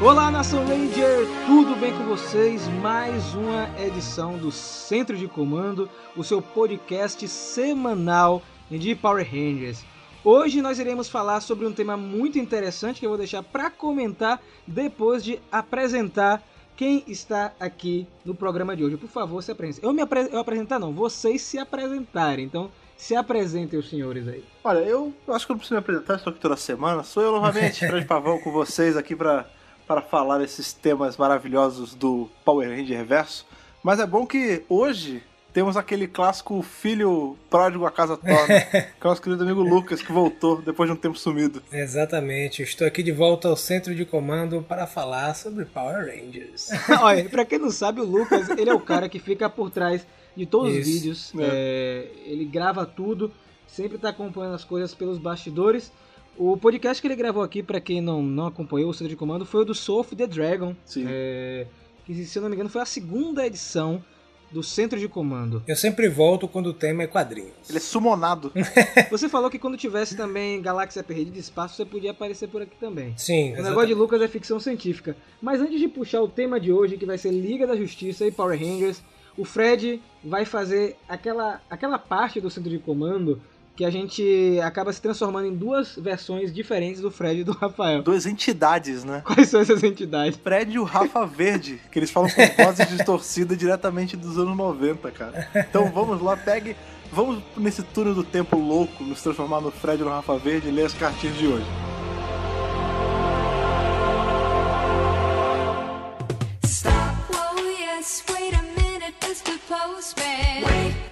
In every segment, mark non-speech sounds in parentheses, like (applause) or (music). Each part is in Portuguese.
Olá, Nação Ranger, tudo bem com vocês? Mais uma edição do Centro de Comando, o seu podcast semanal de Power Rangers. Hoje nós iremos falar sobre um tema muito interessante que eu vou deixar para comentar depois de apresentar quem está aqui no programa de hoje. Por favor, se apresente. Eu me apre... eu apresentar não, vocês se apresentarem. Então, se apresentem os senhores aí. Olha, eu, eu acho que eu não preciso me apresentar, estou aqui toda semana. Sou eu novamente, (laughs) Fred Pavão, com vocês aqui para para falar esses temas maravilhosos do Power Ranger Reverso. Mas é bom que hoje temos aquele clássico filho pródigo a casa torna, (laughs) que é o nosso querido amigo Lucas, que voltou depois de um tempo sumido. Exatamente, estou aqui de volta ao centro de comando para falar sobre Power Rangers. (laughs) Olha, pra quem não sabe, o Lucas, ele é o cara que fica por trás de todos Isso. os vídeos, é. É, ele grava tudo, sempre está acompanhando as coisas pelos bastidores. O podcast que ele gravou aqui, para quem não, não acompanhou o centro de comando, foi o do Soul of the Dragon. Sim. É, que, se eu não me engano, foi a segunda edição do centro de comando. Eu sempre volto quando o tema é quadrinhos. Ele é sumonado. (laughs) você falou que quando tivesse também Galáxia Perdida de Espaço, você podia aparecer por aqui também. Sim. O exatamente. negócio de Lucas é ficção científica. Mas antes de puxar o tema de hoje, que vai ser Liga da Justiça e Power Rangers, o Fred vai fazer aquela, aquela parte do centro de comando que a gente acaba se transformando em duas versões diferentes do Fred e do Rafael. Duas entidades, né? Quais são essas entidades? Fred e o Rafa Verde, que eles falam com vozes (laughs) distorcidas diretamente dos anos 90, cara. Então vamos lá, pegue. Vamos nesse túnel do tempo louco, nos transformar no Fred e no Rafa Verde e ler as cartinhas de hoje.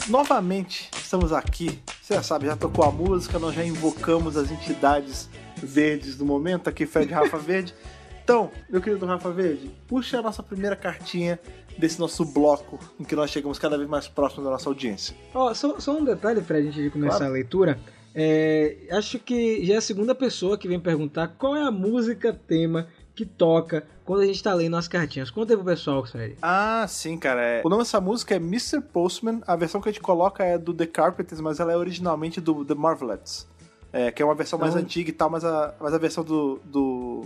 Novamente estamos aqui. Você já sabe, já tocou a música, nós já invocamos as entidades verdes do momento, aqui Fred Rafa Verde. Então, meu querido Rafa Verde, puxa a nossa primeira cartinha desse nosso bloco em que nós chegamos cada vez mais próximo da nossa audiência. Oh, só, só um detalhe, Fred, antes de começar claro. a leitura. É, acho que já é a segunda pessoa que vem perguntar qual é a música tema que toca quando a gente tá lendo as cartinhas. Conta aí pro pessoal, Fred. Ah, sim, cara. É... O nome dessa música é Mr. Postman. A versão que a gente coloca é do The Carpenters, mas ela é originalmente do The Marvelettes. É, que é uma versão mais antiga e tal, mas a, mas a versão do, do,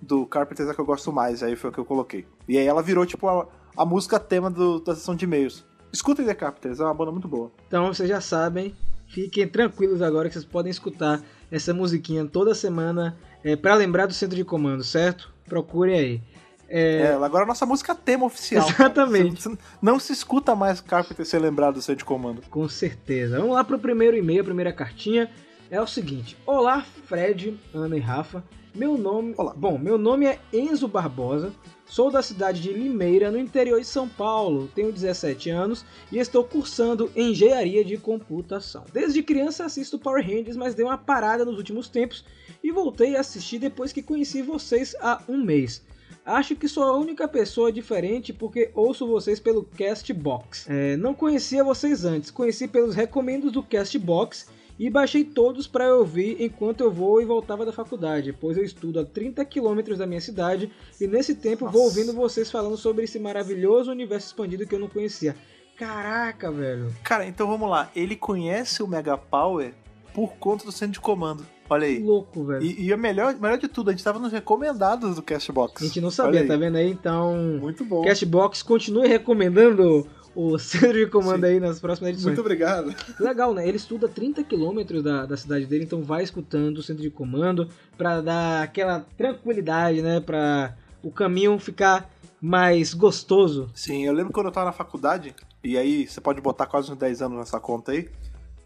do Carpenters é que eu gosto mais, aí foi o que eu coloquei. E aí ela virou, tipo, a, a música tema do, da sessão de e-mails. Escutem The Carpenters, é uma banda muito boa. Então vocês já sabem, fiquem tranquilos agora que vocês podem escutar essa musiquinha toda semana é, para lembrar do centro de comando, certo? Procure aí. É... é, agora a nossa música tema oficial. Exatamente. não se escuta mais Carpenter ser lembrado do centro de comando. Com certeza. Vamos lá pro primeiro e-mail, a primeira cartinha. É o seguinte: Olá, Fred, Ana e Rafa. Meu nome. Olá. Bom, meu nome é Enzo Barbosa. Sou da cidade de Limeira, no interior de São Paulo. Tenho 17 anos e estou cursando engenharia de computação. Desde criança assisto Power Rangers, mas dei uma parada nos últimos tempos e voltei a assistir depois que conheci vocês há um mês. Acho que sou a única pessoa diferente porque ouço vocês pelo Castbox. É, não conhecia vocês antes, conheci pelos recomendos do Castbox e baixei todos para ouvir enquanto eu vou e voltava da faculdade, pois eu estudo a 30 quilômetros da minha cidade e nesse tempo Nossa. vou ouvindo vocês falando sobre esse maravilhoso universo expandido que eu não conhecia. Caraca, velho. Cara, então vamos lá. Ele conhece o Mega Power por conta do centro de comando. Olha aí. Louco, velho. E, e a melhor, melhor de tudo, a gente tava nos recomendados do Cashbox. A gente não sabia, tá vendo aí? Então. Muito bom. Cashbox continue recomendando o centro de (laughs) comando Sim. aí nas próximas edições. Muito obrigado. Legal, né? Ele estuda 30 quilômetros da, da cidade dele, então vai escutando o centro de comando para dar aquela tranquilidade, né? Pra o caminho ficar mais gostoso. Sim, eu lembro quando eu tava na faculdade, e aí você pode botar quase uns 10 anos nessa conta aí,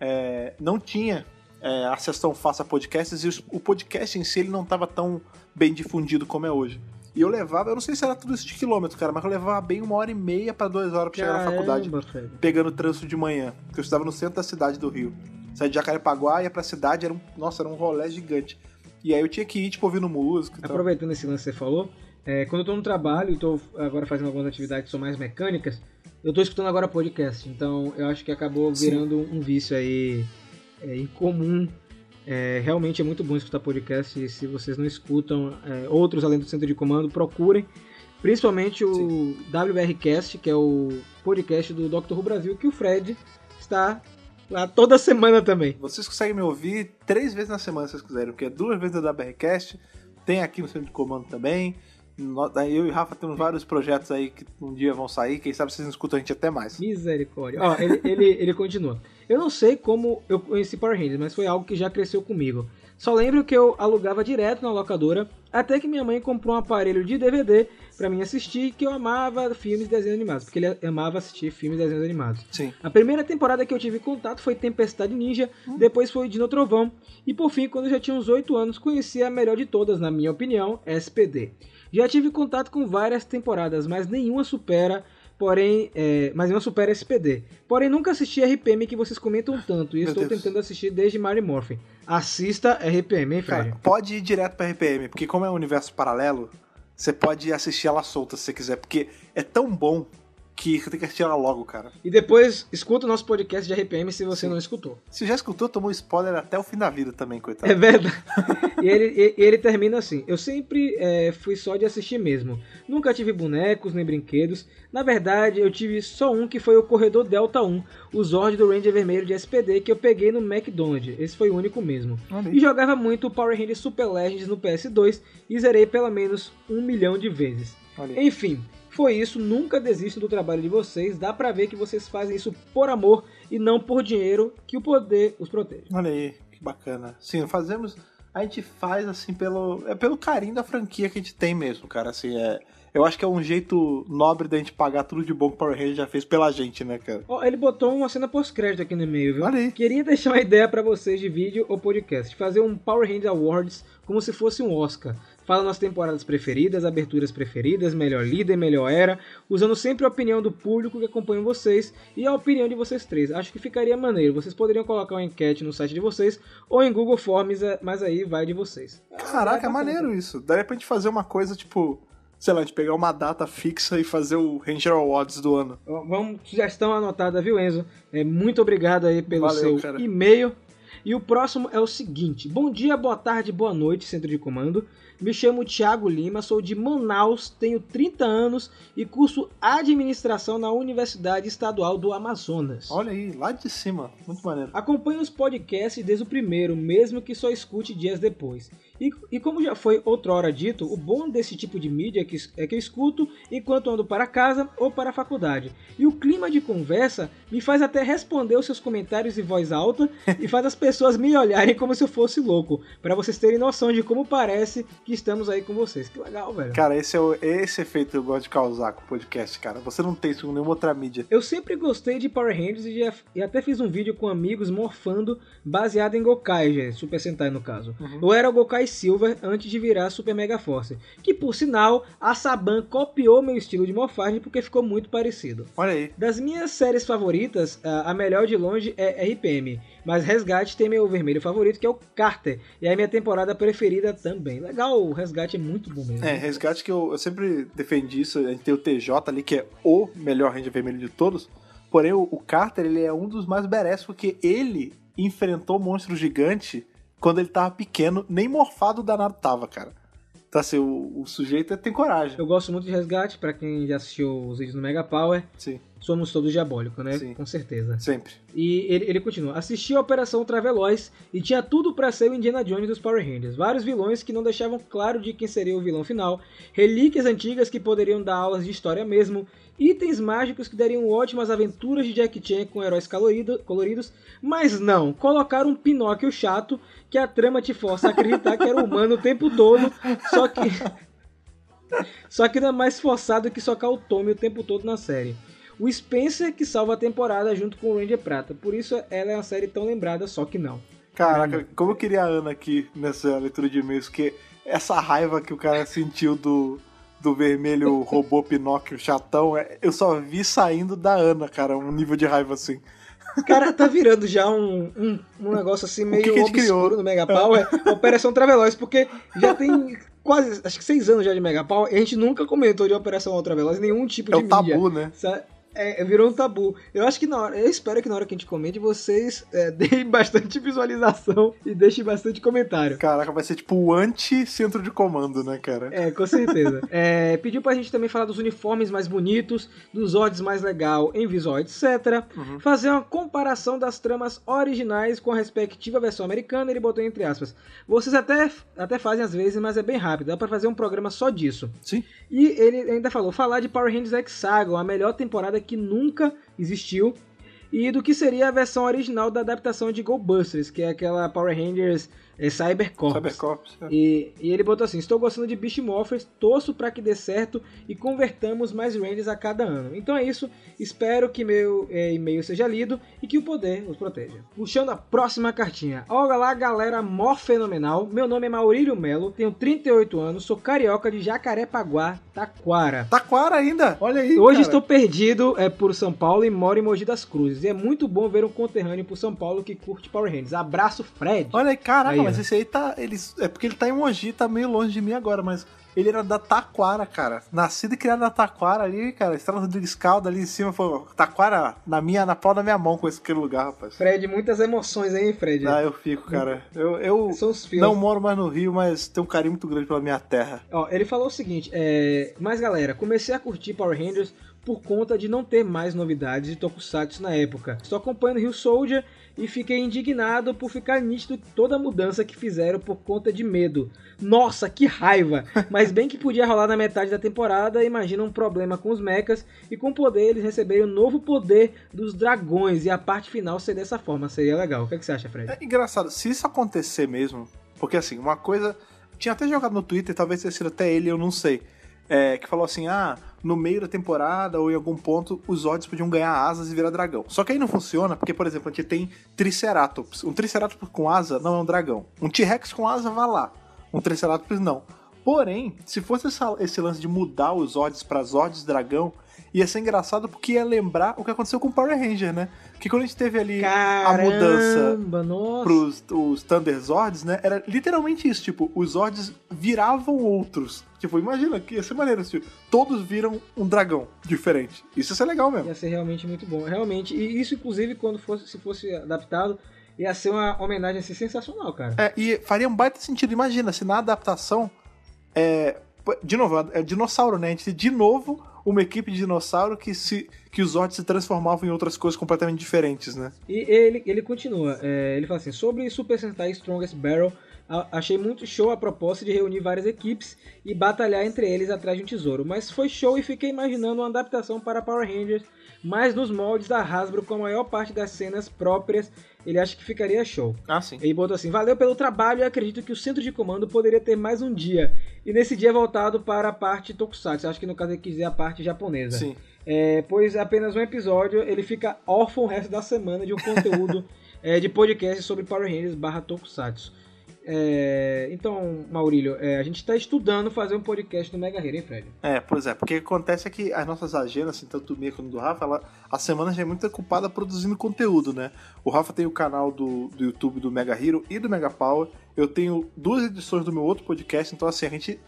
é, não tinha é, acesso tão fácil a podcasts e o podcast em si ele não estava tão bem difundido como é hoje. E eu levava, eu não sei se era tudo isso de quilômetro, cara, mas eu levava bem uma hora e meia para duas horas pra chegar na faculdade, pegando trânsito de manhã, porque eu estudava no centro da cidade do Rio. Saí de Jacarepaguá, ia pra cidade, era um, nossa, era um rolê gigante. E aí eu tinha que ir, tipo, ouvindo música. Aproveitando esse lance que você falou, é, quando eu tô no trabalho e tô agora fazendo algumas atividades que são mais mecânicas, eu tô escutando agora podcast, então eu acho que acabou virando Sim. um vício aí é, incomum. É, realmente é muito bom escutar podcast e se vocês não escutam é, outros além do centro de comando, procurem. Principalmente o Sim. WBRcast, que é o podcast do Dr. Who Brasil, que o Fred está lá toda semana também. Vocês conseguem me ouvir três vezes na semana se vocês quiserem, porque é duas vezes o WBRcast, tem aqui no centro de comando também. Eu e o Rafa temos vários projetos aí que um dia vão sair. Quem sabe vocês não escutam a gente até mais. Misericórdia. Ó, (laughs) ele, ele, ele continua. Eu não sei como eu conheci Power Rangers, mas foi algo que já cresceu comigo. Só lembro que eu alugava direto na locadora, até que minha mãe comprou um aparelho de DVD pra mim assistir, que eu amava filmes e desenhos animados, porque ele amava assistir filmes e desenhos animados. Sim. A primeira temporada que eu tive contato foi Tempestade Ninja, depois foi Dino Trovão, e por fim, quando eu já tinha uns 8 anos, conheci a melhor de todas, na minha opinião, SPD. Já tive contato com várias temporadas, mas nenhuma supera, porém, é, mas nenhuma supera SPD. Porém, nunca assisti RPM que vocês comentam tanto, e Meu estou Deus. tentando assistir desde Mary Morphin. Assista RPM, hein, Fred? Cara, pode ir direto pra RPM, porque como é um universo paralelo, você pode assistir ela solta se você quiser, porque é tão bom que você tem que assistir ela logo, cara. E depois, escuta o nosso podcast de RPM se você não escutou. Se já escutou, tomou spoiler até o fim da vida também, coitado. É verdade. e ele, ele termina assim: Eu sempre é, fui só de assistir mesmo. Nunca tive bonecos nem brinquedos. Na verdade, eu tive só um que foi o Corredor Delta 1, o Zord do Ranger Vermelho de SPD que eu peguei no McDonald's. Esse foi o único mesmo. E jogava muito o Power Rangers Super Legends no PS2 e zerei pelo menos um milhão de vezes. Olha. Enfim, foi isso. Nunca desistam do trabalho de vocês. Dá pra ver que vocês fazem isso por amor e não por dinheiro, que o poder os protege. Olha aí, que bacana. Sim, fazemos. A gente faz assim pelo. É pelo carinho da franquia que a gente tem mesmo, cara. Assim, é. Eu acho que é um jeito nobre da gente pagar tudo de bom que o Power Ranger já fez pela gente, né, cara? Ó, ele botou uma cena pós-crédito aqui no e-mail, viu? Olha aí. Queria deixar uma ideia pra vocês de vídeo ou podcast. Fazer um Power Rangers Awards como se fosse um Oscar. Fala nas temporadas preferidas, aberturas preferidas, melhor líder, melhor era, usando sempre a opinião do público que acompanha vocês e a opinião de vocês três. Acho que ficaria maneiro. Vocês poderiam colocar uma enquete no site de vocês ou em Google Forms, é- mas aí vai de vocês. Caraca, é maneiro isso. Daria pra gente fazer uma coisa tipo. Sei lá, a gente pegar uma data fixa e fazer o Ranger Awards do ano. Vamos, sugestão anotada, viu, Enzo? É, muito obrigado aí pelo Valeu, seu e-mail. E o próximo é o seguinte: Bom dia, boa tarde, boa noite, centro de comando. Me chamo Thiago Lima, sou de Manaus, tenho 30 anos e curso administração na Universidade Estadual do Amazonas. Olha aí, lá de cima. Muito maneiro. Acompanho os podcasts desde o primeiro, mesmo que só escute dias depois. E, e como já foi outrora dito, o bom desse tipo de mídia é que, é que eu escuto enquanto ando para casa ou para a faculdade. E o clima de conversa me faz até responder os seus comentários em voz alta e faz as pessoas me olharem como se eu fosse louco, para vocês terem noção de como parece que estamos aí com vocês. Que legal, velho. Cara, esse é o, esse efeito que eu gosto de causar com o podcast, cara. Você não tem isso com nenhuma outra mídia. Eu sempre gostei de Power Rangers e, já- e até fiz um vídeo com amigos morfando baseado em Gokai, gente, Super Sentai no caso. Eu era o Gokai Silver antes de virar Super Mega Force, que por sinal a Saban copiou meu estilo de morfagem porque ficou muito parecido. Olha aí. Das minhas séries favoritas, a melhor de longe é RPM, mas Resgate tem meu vermelho favorito que é o Carter, e é a minha temporada preferida também. Legal, o Resgate é muito bom mesmo. É, resgate que eu, eu sempre defendi isso. A gente tem o TJ ali, que é o melhor Ranger vermelho de todos. Porém, o, o Carter, ele é um dos mais badass, porque ele enfrentou monstro gigante quando ele tava pequeno, nem morfado danado tava, cara. Então, assim, o, o sujeito tem coragem. Eu gosto muito de Resgate, pra quem já assistiu os vídeos no Mega Power. Sim, Somos todos diabólicos, né? Sim. Com certeza. sempre. E ele, ele continua. Assisti a Operação Traveloz e tinha tudo pra ser o Indiana Jones dos Power Rangers. Vários vilões que não deixavam claro de quem seria o vilão final. Relíquias antigas que poderiam dar aulas de história mesmo. Itens mágicos que dariam ótimas aventuras de Jack Chan com heróis colorido- coloridos. Mas não, colocaram um Pinóquio chato que a trama te força a acreditar que era humano o tempo todo. Só que. Só que não é mais forçado que socar o Tommy o tempo todo na série. O Spencer que salva a temporada junto com o Ranger Prata. Por isso ela é uma série tão lembrada, só que não. Caraca, como eu queria a Ana aqui nessa leitura de e-mails, porque essa raiva que o cara sentiu do, do vermelho robô Pinóquio chatão, é- eu só vi saindo da Ana, cara, um nível de raiva assim. O cara tá virando já um, um, um negócio assim meio que que obscuro criou? no Mega Power, Operação Traveloz, porque já tem quase, acho que seis anos já de Mega Power, e a gente nunca comentou de Operação Traveloz, nenhum tipo É de o mídia. tabu, né? É, virou um tabu. Eu acho que na hora, eu espero que na hora que a gente comente, vocês é, (laughs) deem bastante visualização e deixem bastante comentário. Caraca, vai ser tipo o anti-centro de comando, né, cara? É, com certeza. (laughs) é, pediu pra gente também falar dos uniformes mais bonitos, dos odds mais legal em visual, etc. Uhum. Fazer uma comparação das tramas originais com a respectiva versão americana, ele botou entre aspas. Vocês até, até fazem às vezes, mas é bem rápido, dá pra fazer um programa só disso. Sim. E ele ainda falou, falar de Power Rangers Hexagon, a melhor temporada que nunca existiu, e do que seria a versão original da adaptação de Go Busters, que é aquela Power Rangers é, Cybercorps. Cybercorps. é. E, e ele botou assim: Estou gostando de Beast Morphers, torço para que dê certo e convertamos mais Rangers a cada ano. Então é isso, espero que meu é, e-mail seja lido e que o poder os proteja. Puxando a próxima cartinha. Olá, galera mó fenomenal. Meu nome é Maurílio Melo, tenho 38 anos, sou carioca de Jacarepaguá, Taquara. Taquara ainda? Olha aí. Hoje cara. estou perdido é, por São Paulo e moro em Mogi das Cruzes. E é muito bom ver um conterrâneo por São Paulo que curte Power Rangers. Abraço, Fred. Olha aí, caraca, Aí, ó. mas esse aí tá. Ele, é porque ele tá em Mogi, tá meio longe de mim agora, mas ele era da Taquara, cara. Nascido e criado na Taquara ali, cara. Estrada Rodrigues Calda ali em cima. Foi, Taquara na minha, na palma da minha mão com esse aquele lugar, rapaz. Fred, muitas emoções aí, Fred. Ah, eu fico, cara. Eu, eu São os filmes. não moro mais no Rio, mas tenho um carinho muito grande pela minha terra. Ó, ele falou o seguinte, é... mas galera, comecei a curtir Power Rangers por conta de não ter mais novidades de Tokusatsu na época. Estou acompanhando Rio Soldier e fiquei indignado por ficar nítido toda a mudança que fizeram por conta de medo. Nossa, que raiva! Mas bem que podia rolar na metade da temporada, imagina um problema com os mechas e com o poder eles receberem o novo poder dos dragões e a parte final ser dessa forma, seria legal. O que, é que você acha, Fred? É engraçado, se isso acontecer mesmo, porque assim, uma coisa. Tinha até jogado no Twitter, talvez tenha sido até ele, eu não sei. é, que falou assim: ah, no meio da temporada ou em algum ponto os Zords podiam ganhar asas e virar dragão. Só que aí não funciona, porque, por exemplo, a gente tem Triceratops. Um Triceratops com asa não é um dragão. Um T-Rex com asa vai lá. Um Triceratops não. Porém, se fosse essa- esse lance de mudar os Zords pra Zords dragão, ia ser engraçado porque ia lembrar o que aconteceu com o Power Ranger, né? Que quando a gente teve ali a mudança Caramba, nossa. pros os Thunder Zords, né? Era literalmente isso, tipo, os Zords viravam outros. Tipo, imagina que ia ser maneiro, tipo, todos viram um dragão diferente. Isso ia ser legal mesmo. Ia ser realmente muito bom. Realmente. E isso, inclusive, quando fosse, se fosse adaptado, ia ser uma homenagem assim, sensacional, cara. É, e faria um baita sentido. Imagina se na adaptação. É, de novo, é dinossauro, né? A gente de novo uma equipe de dinossauro que, se, que os Zords se transformavam em outras coisas completamente diferentes, né? E ele, ele continua. é, ele fala assim: sobre Super Sentai Strongest Barrel, achei muito show a proposta de reunir várias equipes e batalhar entre eles atrás de um tesouro. Mas foi show e fiquei imaginando uma adaptação para Power Rangers, mas nos moldes da Hasbro, com a maior parte das cenas próprias. Ele acha que ficaria show. Ah, sim. Ele botou assim: Valeu pelo trabalho e acredito que o centro de comando poderia ter mais um dia. E nesse dia voltado para a parte Tokusatsu. Acho que no caso ele quis dizer a parte japonesa. Sim. É, pois apenas um episódio ele fica órfão o resto da semana de um conteúdo (laughs) é, de podcast sobre Power Rangers barra Tokusatsu. É, então, Maurílio, é, a gente está estudando fazer um podcast do Mega Hero, hein, Fred? É, pois é, porque o que acontece é que as nossas agendas, assim, tanto minha quanto do Rafa, ela, a semana já é muito ocupada produzindo conteúdo, né? O Rafa tem o canal do, do YouTube do Mega Hero e do Mega Power. Eu tenho duas edições do meu outro podcast, então assim, a gente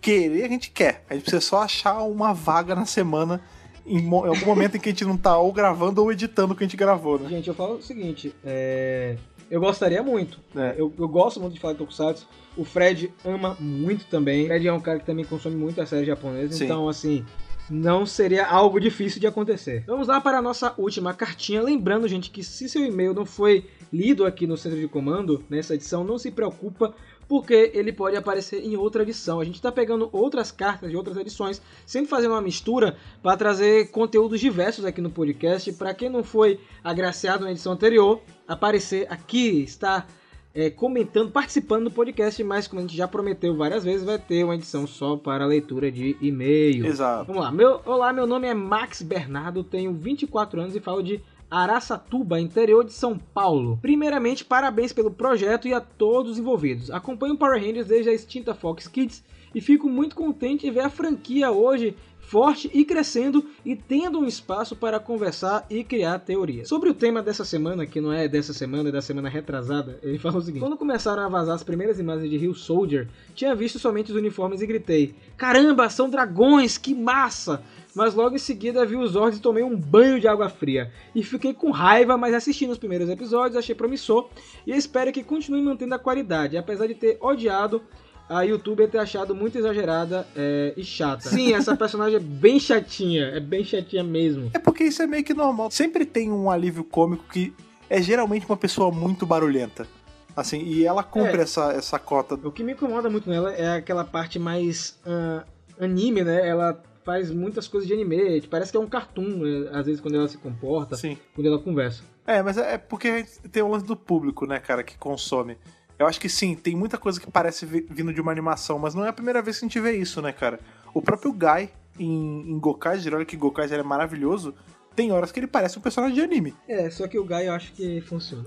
querer, a gente quer. A gente precisa só achar uma vaga na semana em algum momento em que a gente não tá ou gravando ou editando o que a gente gravou, né? Gente, eu falo o seguinte: é, eu gostaria muito. É. Eu, eu gosto muito de falar de Tokusatsu. O Fred ama muito também. O Fred é um cara que também consome muito a série japonesa. Sim. Então, assim, não seria algo difícil de acontecer. Vamos lá para a nossa última cartinha. Lembrando, gente, que se seu e-mail não foi lido aqui no centro de comando, nessa edição, não se preocupa. Porque ele pode aparecer em outra edição. A gente está pegando outras cartas de outras edições, sempre fazendo uma mistura para trazer conteúdos diversos aqui no podcast. Para quem não foi agraciado na edição anterior, aparecer aqui, está é, comentando, participando do podcast, mas como a gente já prometeu várias vezes, vai ter uma edição só para leitura de e-mail. Exato. Vamos lá. Meu, olá, meu nome é Max Bernardo, tenho 24 anos e falo de Araçatuba, interior de São Paulo. Primeiramente, parabéns pelo projeto e a todos os envolvidos. Acompanho Power Rangers desde a extinta Fox Kids e fico muito contente em ver a franquia hoje forte e crescendo e tendo um espaço para conversar e criar teorias. Sobre o tema dessa semana, que não é dessa semana, é da semana retrasada, ele fala o seguinte: Quando começaram a vazar as primeiras imagens de Rio Soldier, tinha visto somente os uniformes e gritei: Caramba, são dragões, que massa! Mas logo em seguida vi os Zords e tomei um banho de água fria. E fiquei com raiva, mas assistindo os primeiros episódios achei promissor e espero que continue mantendo a qualidade, apesar de ter odiado a youtuber ter achado muito exagerada é, e chata. Sim, essa personagem é bem chatinha, é bem chatinha mesmo. É porque isso é meio que normal. Sempre tem um alívio cômico que é geralmente uma pessoa muito barulhenta. Assim, e ela cumpre É. essa, essa cota. O que me incomoda muito nela é aquela parte mais ah, anime, né? Ela faz muitas coisas de anime, parece que é um cartoon, né? às vezes quando ela se comporta, Sim. quando ela conversa. É, mas é é porque tem o lance do público, né, cara, que consome. Eu acho que sim, tem muita coisa que parece vi- vindo de uma animação, mas não é a primeira vez que a gente vê isso, né, cara? O próprio Guy em, em Gokaiger, olha que Gokaiger é maravilhoso, tem horas que ele parece um personagem de anime. É, só que o Guy eu acho que funciona.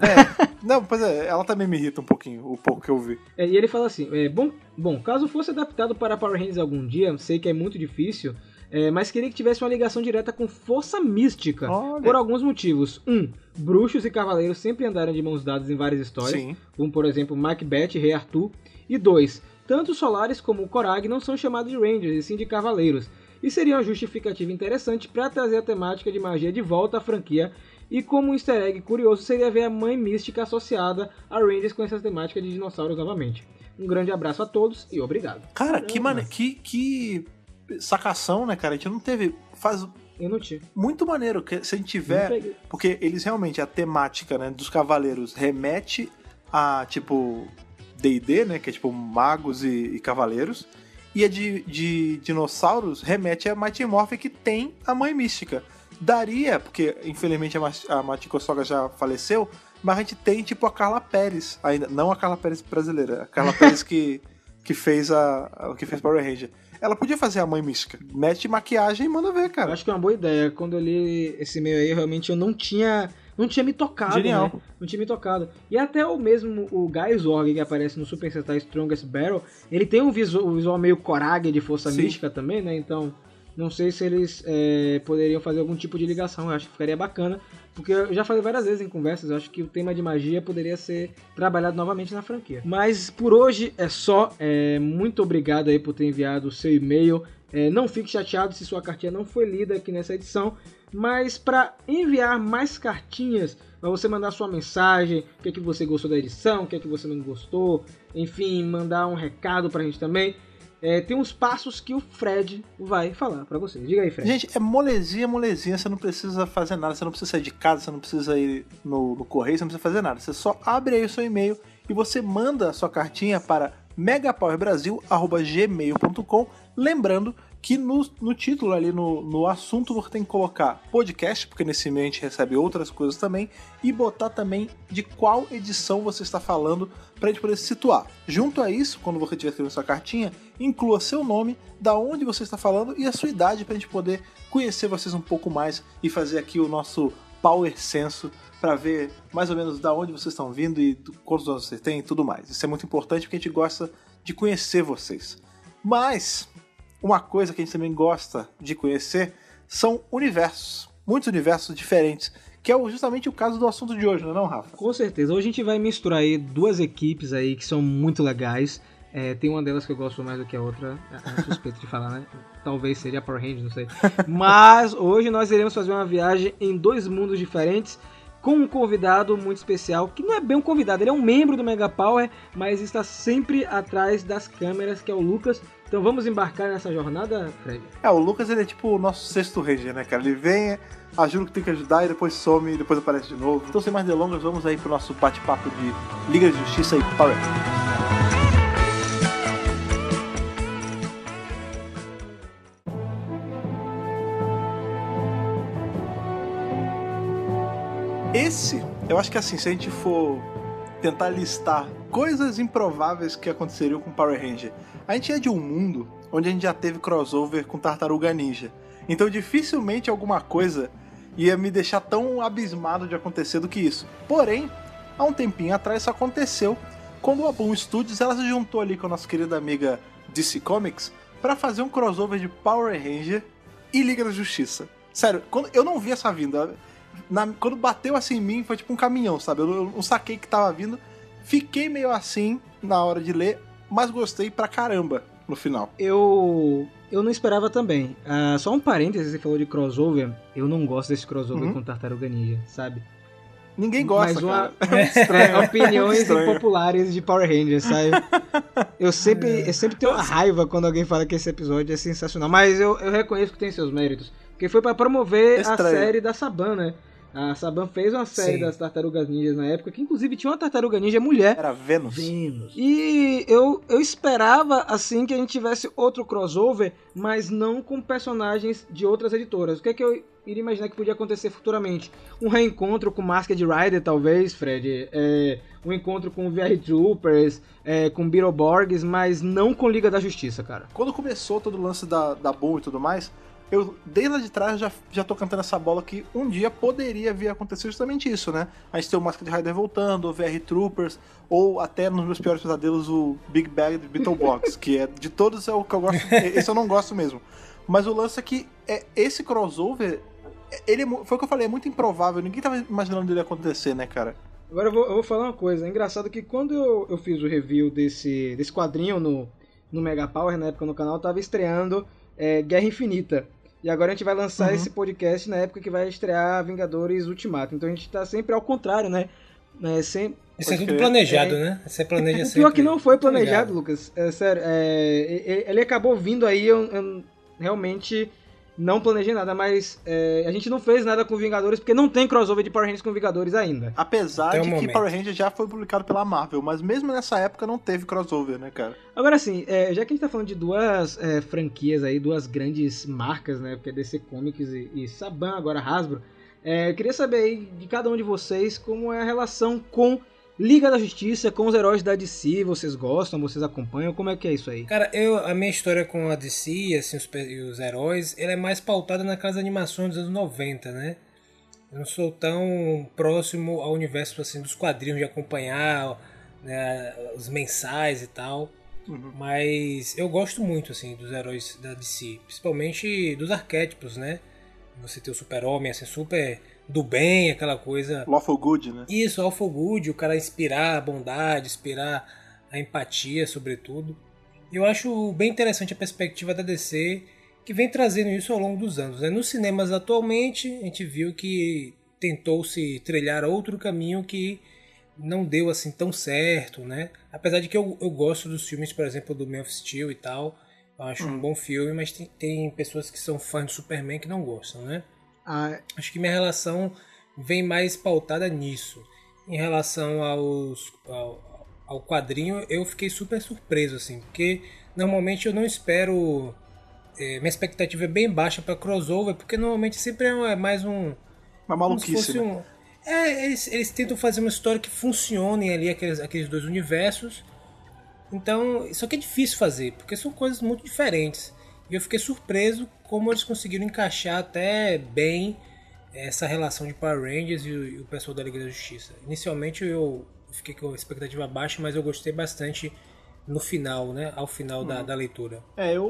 Não, pois é, ela também me irrita um pouquinho, o pouco que eu vi. É, e ele fala assim: é, bom, bom, caso fosse adaptado para Power Rangers algum dia, sei que é muito difícil, é, mas queria que tivesse uma ligação direta com força mística. Olha. Por alguns motivos. Um, bruxos e cavaleiros sempre andaram de mãos dadas em várias histórias, Sim. como por exemplo Macbeth e Rei Arthur. E dois, tanto os Solares como o Korag não são chamados de Rangers, e sim de Cavaleiros. E seria uma justificativa interessante para trazer a temática de magia de volta à franquia. E como um easter egg curioso seria ver a mãe mística associada a Rangers com essa temática de dinossauros novamente. Um grande abraço a todos e obrigado. Cara, que, Caramba. mane... que, que sacação, né, cara? A gente não teve. Faz Eu não tive. muito maneiro que se a gente tiver. Porque eles realmente, a temática né, dos cavaleiros remete a, tipo, D&D, né? Que é, tipo, magos e, e cavaleiros. E a de, de dinossauros remete a Mighty Morphin, que tem a Mãe Mística. Daria, porque infelizmente a, Ma- a Machiko Soga já faleceu, mas a gente tem, tipo, a Carla Pérez ainda. Não a Carla Pérez brasileira, a Carla Pérez que, (laughs) que fez a, a- que fez Power Ranger. Ela podia fazer a Mãe Mística. Mete maquiagem e manda ver, Eu cara. acho que é uma boa ideia. Quando eu li esse meio aí, realmente eu não tinha. Não tinha me tocado, Genial. né? Não tinha me tocado. E até o mesmo o Guy Zorg que aparece no Super Sentai Strongest Battle, ele tem um visual, um visual meio Korag de força Sim. mística também, né? Então, não sei se eles é, poderiam fazer algum tipo de ligação. Eu acho que ficaria bacana. Porque eu já falei várias vezes em conversas, eu acho que o tema de magia poderia ser trabalhado novamente na franquia. Mas por hoje é só. É, muito obrigado aí por ter enviado o seu e-mail. É, não fique chateado se sua cartinha não foi lida aqui nessa edição. Mas para enviar mais cartinhas, para você mandar sua mensagem, o que, é que você gostou da edição, o que, é que você não gostou, enfim, mandar um recado pra gente também. é, tem uns passos que o Fred vai falar pra você. Diga aí, Fred. Gente, é molezinha, molezinha, você não precisa fazer nada, você não precisa sair de casa, você não precisa ir no, no correio, você não precisa fazer nada. Você só abre aí o seu e-mail e você manda a sua cartinha para megapowerbrasil.gmail.com Lembrando que no, no título ali, no, no assunto, você tem que colocar podcast, porque nesse e-mail a gente recebe outras coisas também, e botar também de qual edição você está falando para a gente poder se situar. Junto a isso, quando você estiver escrevendo sua cartinha, inclua seu nome, da onde você está falando e a sua idade para a gente poder conhecer vocês um pouco mais e fazer aqui o nosso Power Censo para ver mais ou menos da onde vocês estão vindo e quantos anos vocês têm e tudo mais. Isso é muito importante porque a gente gosta de conhecer vocês. Mas uma coisa que a gente também gosta de conhecer são universos, muitos universos diferentes, que é justamente o caso do assunto de hoje, não é não, Rafa? Com certeza. Hoje a gente vai misturar aí duas equipes aí que são muito legais. É, tem uma delas que eu gosto mais do que a outra. É, é suspeito de falar, né? Talvez seria a Power Rangers, não sei. Mas hoje nós iremos fazer uma viagem em dois mundos diferentes com um convidado muito especial, que não é bem um convidado, ele é um membro do Mega Power, mas está sempre atrás das câmeras, que é o Lucas. Então vamos embarcar nessa jornada, Fred? É, o Lucas ele é tipo o nosso sexto ranger, né, cara? Ele vem, ajuda o que tem que ajudar e depois some e depois aparece de novo. Então, sem mais delongas, vamos aí pro nosso bate-papo de Liga de Justiça e Power. Esse, eu acho que assim, se a gente for tentar listar coisas improváveis que aconteceriam com Power Ranger, a gente é de um mundo onde a gente já teve crossover com Tartaruga Ninja. Então dificilmente alguma coisa ia me deixar tão abismado de acontecer do que isso. Porém, há um tempinho atrás isso aconteceu quando a Boom Studios ela se juntou ali com a nossa querida amiga DC Comics para fazer um crossover de Power Ranger e Liga da Justiça. Sério, quando eu não vi essa vinda. Na- quando bateu assim em mim, foi tipo um caminhão, sabe? Eu, eu não saquei que tava vindo. Fiquei meio assim na hora de ler, mas gostei pra caramba no final. Eu eu não esperava também. Uh, só um parênteses, você falou de crossover. Eu não gosto desse crossover Uhum. com Tartaruga Ninja, sabe? Ninguém gosta, Mas uma- cara. É. (laughs) Opiniões Estranho. impopulares de Power Rangers, sabe? Eu sempre, eu sempre tenho uma raiva quando alguém fala que esse episódio é sensacional. Mas eu, eu reconheço que tem seus méritos. Porque foi pra promover a Estranho. série da Saban, né? A Saban fez uma série Sim. das Tartarugas Ninjas na época, que inclusive tinha uma Tartaruga Ninja mulher. Era Vênus. Vênus. E eu, eu esperava, assim, que a gente tivesse outro crossover, mas não com personagens de outras editoras. O que é que eu iria imaginar que podia acontecer futuramente? Um reencontro com Masked Rider, talvez, Fred. É, um encontro com VR Troopers, é, com Beetleborgs, mas não com Liga da Justiça, cara. Quando começou todo o lance da, da Boom e tudo mais, eu, desde lá de trás, já, já tô cantando essa bola que um dia poderia vir a acontecer justamente isso, né? A gente tem o Masked Rider voltando, o VR Troopers, ou até nos meus piores pesadelos, o Big Bag de Beetleborgs, (laughs) que é de todos é o que eu gosto, esse eu não gosto mesmo. Mas o lance é que é, esse crossover, é- ele é foi o que eu falei, é muito improvável, ninguém tava imaginando dele acontecer, né, cara? Agora eu vou, eu vou falar uma coisa. É engraçado que quando eu, eu fiz o review desse, desse quadrinho no, no Mega Power, na época no canal, tava estreando é, Guerra Infinita. E agora a gente vai lançar Uhum. esse podcast na época que vai estrear Vingadores Ultimato. Então a gente tá sempre ao contrário, né? É, sem... Isso é tudo planejado, né? Você (laughs) planeja O sempre. pior que não foi planejado, Lucas. É sério. é, ele acabou vindo aí, eu, eu realmente não planejei nada, mas é, a gente não fez nada com Vingadores porque não tem crossover de Power Rangers com Vingadores ainda. Apesar Até de que momento. Power Ranger já foi publicado pela Marvel, mas mesmo nessa época não teve crossover, né, cara? Agora sim, é, já que a gente tá falando de duas é, franquias aí, duas grandes marcas, né? Porque é DC Comics e, e Saban, agora Hasbro. É, eu queria saber aí de cada um de vocês como é a relação com Liga da Justiça, com os heróis da DC. Vocês gostam, vocês acompanham? Como é que é isso aí? Cara, eu, a minha história com a DC assim, os, e os heróis, ela é mais pautada naquelas animações dos anos 90, né? Eu não sou tão próximo ao universo assim, dos quadrinhos de acompanhar né, os mensais e tal. Uhum. Mas eu gosto muito assim dos heróis da DC, principalmente dos arquétipos, né? Você ter o super-homem, assim, super do bem, aquela coisa Lawful Good, né? isso, Alpha Good, o cara inspirar a bondade, inspirar a empatia, sobretudo. Eu acho bem interessante a perspectiva da DC, que vem trazendo isso ao longo dos anos. Né? Nos cinemas atualmente, a gente viu que tentou-se trilhar outro caminho que não deu assim tão certo, né? Apesar de que eu, eu gosto dos filmes, por exemplo, do Man of Steel e tal. Eu acho um bom filme, mas tem, tem pessoas que são fãs de Superman que não gostam, né? Ah, Acho que minha relação vem mais pautada nisso. Em relação aos, ao, ao quadrinho, eu fiquei super surpreso, assim, porque normalmente eu não espero. é, minha expectativa é bem baixa para crossover, porque normalmente sempre é mais um. Uma maluquice, né? um. É, eles, eles tentam fazer uma história que funcione ali, aqueles, aqueles dois universos. Então, isso aqui é difícil fazer, porque são coisas muito diferentes. E eu fiquei surpreso como eles conseguiram encaixar até bem essa relação de Power Rangers e o, e o pessoal da Liga da Justiça. Inicialmente eu fiquei com a expectativa baixa, mas eu gostei bastante no final, né? Ao final da, da leitura. É, eu,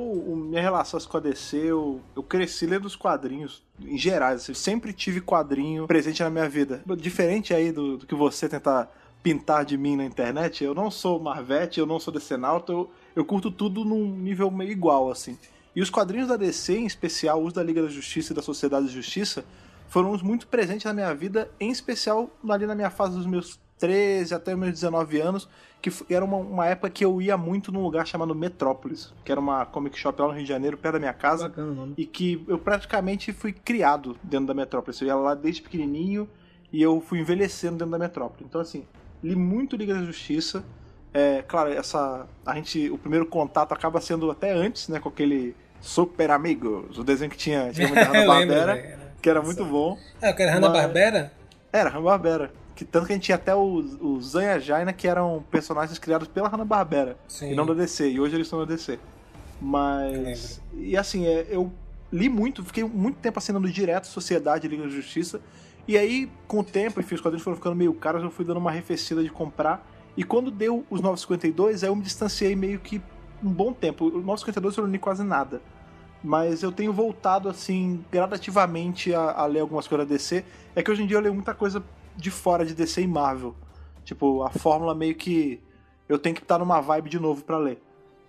minha relação com a DC, eu, eu cresci lendo os quadrinhos, em geral, assim, eu sempre tive quadrinho presente na minha vida. Diferente aí do, do que você tentar pintar de mim na internet, eu não sou Marvete, eu não sou Decenalto, eu, eu curto tudo num nível meio igual, assim. E os quadrinhos da DC, em especial os da Liga da Justiça e da Sociedade de Justiça, foram uns muito presentes na minha vida, em especial ali na minha fase dos meus 13 até meus 19 anos, que era uma, uma época que eu ia muito num lugar chamado Metrópolis, que era uma comic shop lá no Rio de Janeiro, perto da minha casa, bacana e que eu praticamente fui criado dentro da Metrópolis. Eu ia lá desde pequenininho e eu fui envelhecendo dentro da Metrópolis. Então, assim, li muito Liga da Justiça. É, claro, essa a gente o primeiro contato acaba sendo até antes, né, com aquele Super Amigos, o desenho que tinha antigamente (laughs) da Hanna-Barbera, que era muito bom. Ah, eu quero Hanna-Barbera? Era, Hanna-Barbera. Que, tanto que a gente tinha até os, os Zanha Jaina, que eram personagens criados pela Hanna-Barbera. Sim. E não da DC. E hoje eles estão na DC. Mas. E assim, é, eu li muito, fiquei muito tempo assinando direto Sociedade Liga da Justiça. E aí, com o tempo, enfim, os quadrinhos foram ficando meio caros, eu fui dando uma arrefecida de comprar. E quando deu os 952, aí eu me distanciei meio que um bom tempo. Os 952 eu não li quase nada. Mas eu tenho voltado, assim, gradativamente a, a ler algumas coisas da DC. É que hoje em dia eu leio muita coisa de fora de DC e Marvel. Tipo, a fórmula meio que. Eu tenho que estar numa vibe de novo pra ler.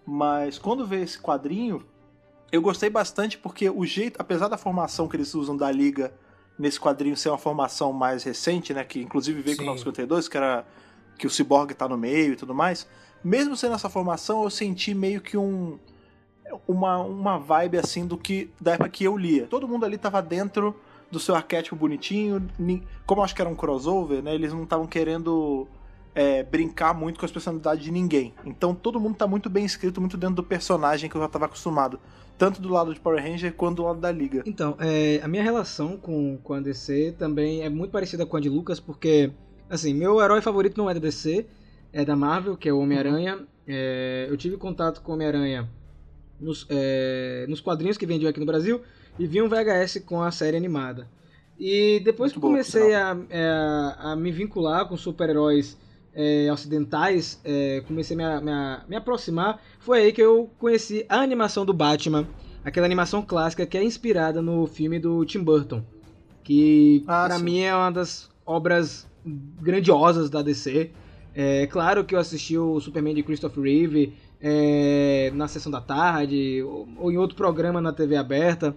Mas quando veio esse quadrinho, Eu gostei bastante porque o jeito, apesar da formação que eles usam da liga nesse quadrinho ser uma formação mais recente, né, que inclusive veio Sim. com o 952, que era que o Cyborg tá no meio e tudo mais, mesmo sendo essa formação, eu senti meio que um uma, uma vibe assim do que da época que eu lia. Todo mundo ali tava dentro do seu arquétipo bonitinho, como eu acho que era um crossover, né, eles não estavam querendo é, brincar muito com as personalidades de ninguém. Então todo mundo tá muito bem escrito, muito dentro do personagem que eu já tava acostumado tanto do lado de Power Ranger quanto do lado da Liga. Então, é, a minha relação com, com a DC também é muito parecida com a de Lucas, porque, assim, meu herói favorito não é da DC, é da Marvel, que é o Homem-Aranha. É, eu tive contato com o Homem-Aranha nos, é, nos quadrinhos que vendiam aqui no Brasil e vi um VHS com a série animada. E depois muito que comecei a, a, é, a, me vincular com super-heróis é, ocidentais, é, comecei a me, me, me, aproximar, foi aí que eu conheci a animação do Batman, aquela animação clássica que é inspirada no filme do Tim Burton, que ah, para mim é uma das obras grandiosas da DC. É claro que eu assisti o Superman de Christopher Reeve é, na sessão da tarde ou, ou em outro programa na TV aberta.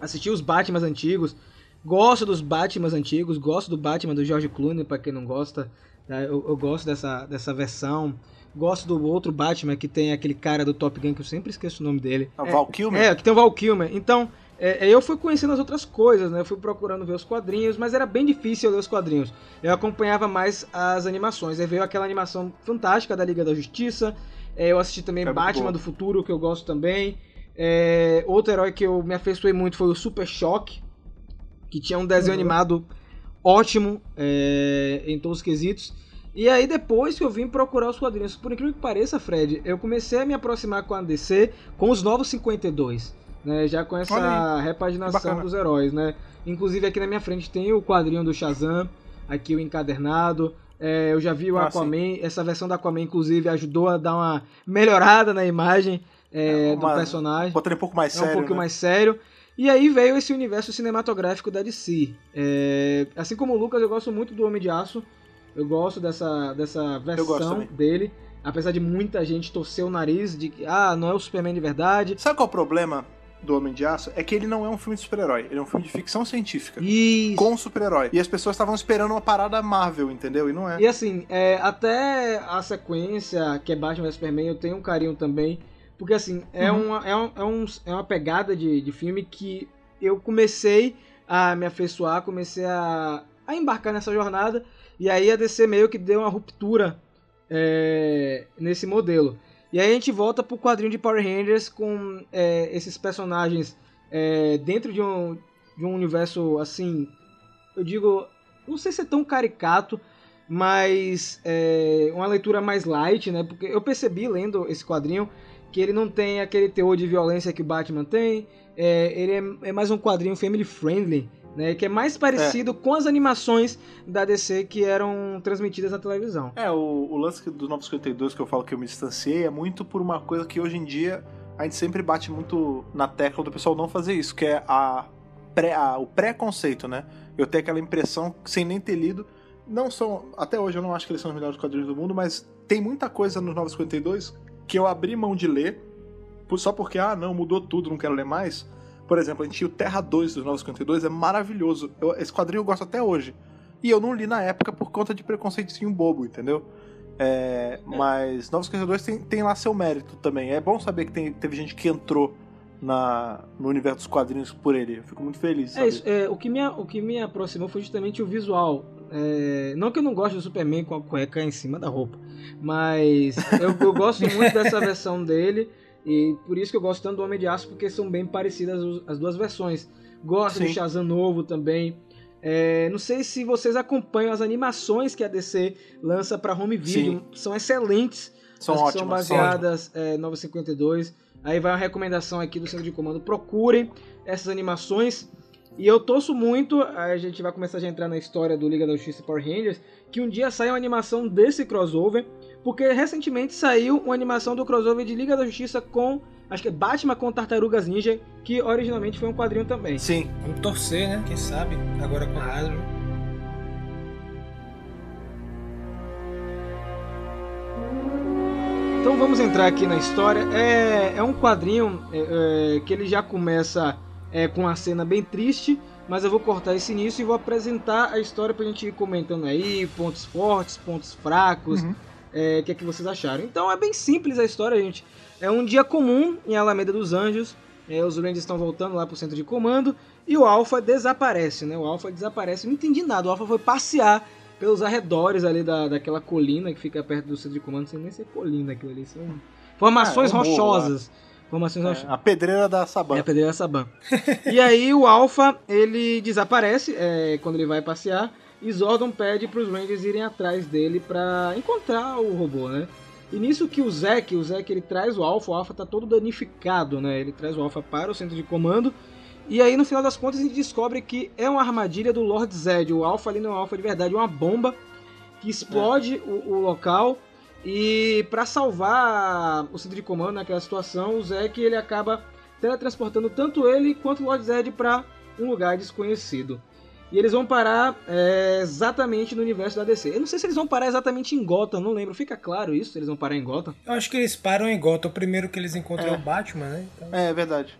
Assisti os Batmans antigos. Gosto dos Batmans antigos, gosto do Batman do George Clooney, para quem não gosta. Tá? Eu, eu, gosto dessa, dessa versão. Gosto do outro Batman que tem aquele cara do Top Gun que eu sempre esqueço o nome dele. É o Val Kilmer? É, que tem o Val Kilmer. Então, é, é, eu fui conhecendo as outras coisas, né? Eu fui procurando ver os quadrinhos, mas era bem difícil ler os quadrinhos. Eu acompanhava mais as animações. Aí veio aquela animação fantástica da Liga da Justiça. É, eu assisti também é Batman do Futuro, que eu gosto também. É, outro herói que eu me afeiçoei muito foi o Super Choque, que tinha um desenho uhum. animado ótimo é, em todos os quesitos. E aí depois que eu vim procurar os quadrinhos, por incrível que pareça, Fred, eu comecei a me aproximar com a DC com os novos 52, né? Já com essa repaginação dos heróis, né? Inclusive aqui na minha frente tem o quadrinho do Shazam, aqui o encadernado. É, eu já vi o ah, Aquaman, sim. essa versão da Aquaman inclusive ajudou a dar uma melhorada na imagem é, é uma, do personagem. Botando um pouco mais sério. É um pouco né? mais sério. E aí veio esse universo cinematográfico da DC. É, assim como o Lucas, eu gosto muito do Homem de Aço. Eu gosto dessa, dessa versão dele. Apesar de muita gente torcer o nariz de que, ah, não é o Superman de verdade. Sabe qual é o problema do Homem de Aço? É que ele não é um filme de super-herói. Ele é um filme de ficção científica. Isso. Com super-herói. E as pessoas estavam esperando uma parada Marvel, entendeu? E não é. E assim, é, até a sequência que é Batman vs Superman, eu tenho um carinho também. Porque assim, é, uhum. uma, é, um, é, um, é uma pegada de, de filme que eu comecei a me afeiçoar, comecei a, a embarcar nessa jornada. E aí a DC meio que deu uma ruptura é, nesse modelo. E aí a gente volta pro quadrinho de Power Rangers com é, esses personagens é, dentro de um, de um universo assim. Eu digo. Não sei se é tão caricato, mas é uma leitura mais light, né? Porque eu percebi lendo esse quadrinho que ele não tem aquele teor de violência que o Batman tem. É, ele é, é mais um quadrinho family friendly né, que é mais parecido é. com as animações da DC que eram transmitidas na televisão. É, o, o lance do 952 que eu falo que eu me distanciei é muito por uma coisa que hoje em dia a gente sempre bate muito na tecla do pessoal não fazer isso, que é a pré, a, o preconceito, né? Eu tenho aquela impressão, sem nem ter lido, não são, até hoje eu não acho que eles são os melhores quadrinhos do mundo, mas tem muita coisa no 952 que eu abri mão de ler, só porque, ah, não, mudou tudo, não quero ler mais, por exemplo, a gente tinha o Terra 2 dos 952, é maravilhoso. Eu, esse quadrinho eu gosto até hoje. E eu não li na época por conta de preconceitinho bobo, entendeu? É, é. Mas 952 tem, tem lá seu mérito também. É bom saber que tem, teve gente que entrou na, no universo dos quadrinhos por ele. Eu fico muito feliz. É isso. É, o, que me, o que me aproximou foi justamente o visual. É, não que eu não goste do Superman com a cueca em cima da roupa, mas eu, eu gosto muito dessa versão dele. E por isso que eu gosto tanto do Homem de Aço, porque são bem parecidas as duas versões. Gosto Sim. do Shazam novo também. É, não sei se vocês acompanham as animações que a DC lança para home video. Sim. São excelentes. São ótimas. São baseadas em é, 952. Aí vai uma recomendação aqui do centro de comando. Procurem essas animações. E eu torço muito, a gente vai começar a entrar na história do Liga da Justiça e Power Rangers, que um dia saia uma animação desse crossover porque recentemente saiu uma animação do crossover de Liga da Justiça com, acho que é Batman com Tartarugas Ninja, que originalmente foi um quadrinho também. Sim. Vamos torcer, né? Quem sabe? Agora com a Hasbro. Então vamos entrar aqui na história. É, é um quadrinho é, é, que ele já começa é, com uma cena bem triste, mas eu vou cortar esse início e vou apresentar a história pra gente ir comentando aí, pontos fortes, pontos fracos, Uhum. É, que é que vocês acharam. Então é bem simples a história, gente. É um dia comum em Alameda dos Anjos, é, os Rangers estão voltando lá pro centro de comando e o Alpha desaparece, né? O Alpha desaparece, não entendi nada, o Alpha foi passear pelos arredores ali da, daquela colina que fica perto do centro de comando, não sei nem se é colina aquilo ali, são formações Ah, é rochosas. Formações É, rochosas. a pedreira da Saban. É a pedreira Saban. (laughs) e aí o Alpha, ele desaparece é, quando ele vai passear. E Zordon pede para os Rangers irem atrás dele para encontrar o robô, né? E nisso que o Zack, o Zack ele traz o Alpha, o Alpha tá todo danificado, né? Ele traz o Alpha para o centro de comando. E aí no final das contas a gente descobre que é uma armadilha do Lord Zed. O Alpha ali não é um Alpha de verdade, é uma bomba que explode o, o local. E para salvar o centro de comando naquela situação, o Zack ele acaba teletransportando tanto ele quanto o Lord Zed para um lugar desconhecido. E eles vão parar é, exatamente no universo da DC. Eu não sei se eles vão parar exatamente em Gotham, não lembro. Fica claro isso, se eles vão parar em Gotham. Eu acho que eles param em Gotham. O primeiro que eles encontram é, É. o Batman, né? Então, É, é verdade.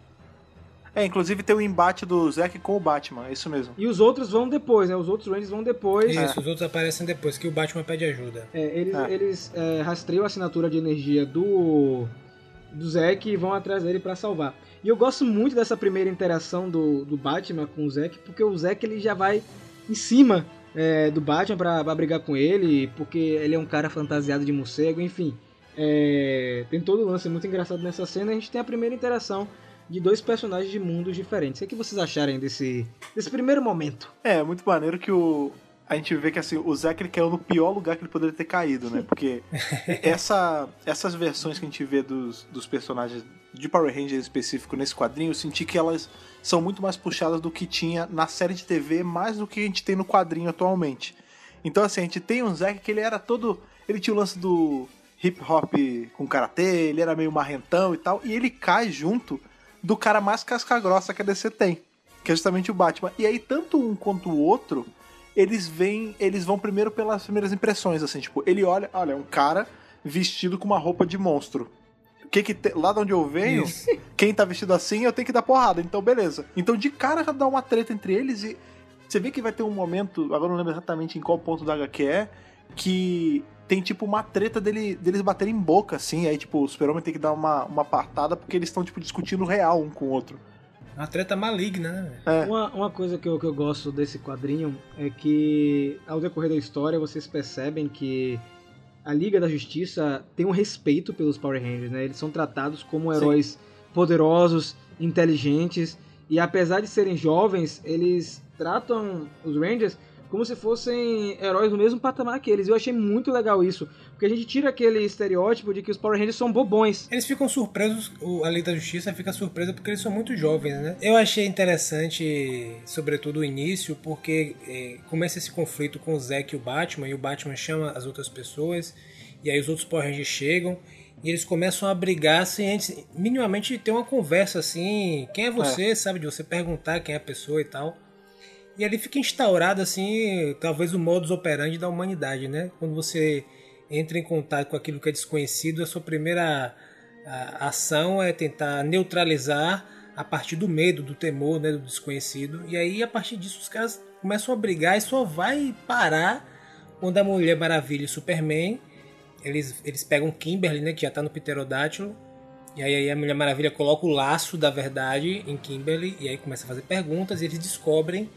É, inclusive tem o embate do Zack com o Batman, é isso mesmo. E os outros vão depois, né? Os outros Rangers vão depois. Isso, os outros aparecem depois que o Batman pede ajuda. É, eles É. eles é, rastreiam a assinatura de energia do, do Zack e vão atrás dele pra salvar. E eu gosto muito dessa primeira interação do, do Batman com o Zack, porque o Zack ele já vai em cima é, do Batman pra, pra brigar com ele, porque ele é um cara fantasiado de morcego, enfim. É, tem todo o lance muito engraçado nessa cena. A gente tem a primeira interação de dois personagens de mundos diferentes. O que vocês acharem desse, desse primeiro momento? É, muito maneiro que o. A gente vê que assim, o Zack ele caiu no pior lugar que ele poderia ter caído, né? Porque (laughs) essa, essas versões que a gente vê dos, dos personagens de Power Rangers específico nesse quadrinho, eu senti que elas são muito mais puxadas do que tinha na série de TV, mais do que a gente tem no quadrinho atualmente. Então, assim, a gente tem um Zack que ele era todo. Ele tinha o lance do hip hop com karatê, ele era meio marrentão e tal, e ele cai junto do cara mais casca-grossa que a DC tem, que é justamente o Batman. E aí, tanto um quanto o outro, eles vêm, eles vão primeiro pelas primeiras impressões, assim, tipo, ele olha, olha, é um cara vestido com uma roupa de monstro. Que que te- lá de onde eu venho, Isso. (laughs) quem tá vestido assim, eu tenho que dar porrada, então beleza. Então de cara já dá uma treta entre eles e você vê que vai ter um momento, agora não lembro exatamente em qual ponto da HQ é, que tem tipo uma treta dele, deles baterem em boca, assim, aí tipo, o super-homem tem que dar uma, uma apartada porque eles estão tipo discutindo real um com o outro. Uma treta maligna, né? É. Uma, uma coisa que eu, que eu gosto desse quadrinho é que, ao decorrer da história, vocês percebem que a Liga da Justiça tem um respeito pelos Power Rangers, né? Eles são tratados como Sim. heróis poderosos, inteligentes, e apesar de serem jovens, eles tratam os Rangers como se fossem heróis do mesmo patamar que eles. Eu achei muito legal isso, porque a gente tira aquele estereótipo de que os Power Rangers são bobões. Eles ficam surpresos, o- a Lei da Justiça fica surpresa porque eles são muito jovens, né? Eu achei interessante, sobretudo o início, porque eh, começa esse conflito com o Zack e o Batman, e o Batman chama as outras pessoas, e aí os outros Power Rangers chegam, e eles começam a brigar sem antes, minimamente ter uma conversa assim, quem é você, sabe, de você perguntar quem é a pessoa e tal. E ali fica instaurado assim, talvez o modus operandi da humanidade, né? Quando você entra em contato com aquilo que é desconhecido, a sua primeira ação é tentar neutralizar a partir do medo, do temor, né, do desconhecido. E aí a partir disso os caras começam a brigar e só vai parar quando a Mulher Maravilha e o Superman eles, eles pegam Kimberly, né, que já tá no pterodátilo. E aí, aí a Mulher Maravilha coloca o laço da verdade em Kimberly e aí começa a fazer perguntas e eles descobrem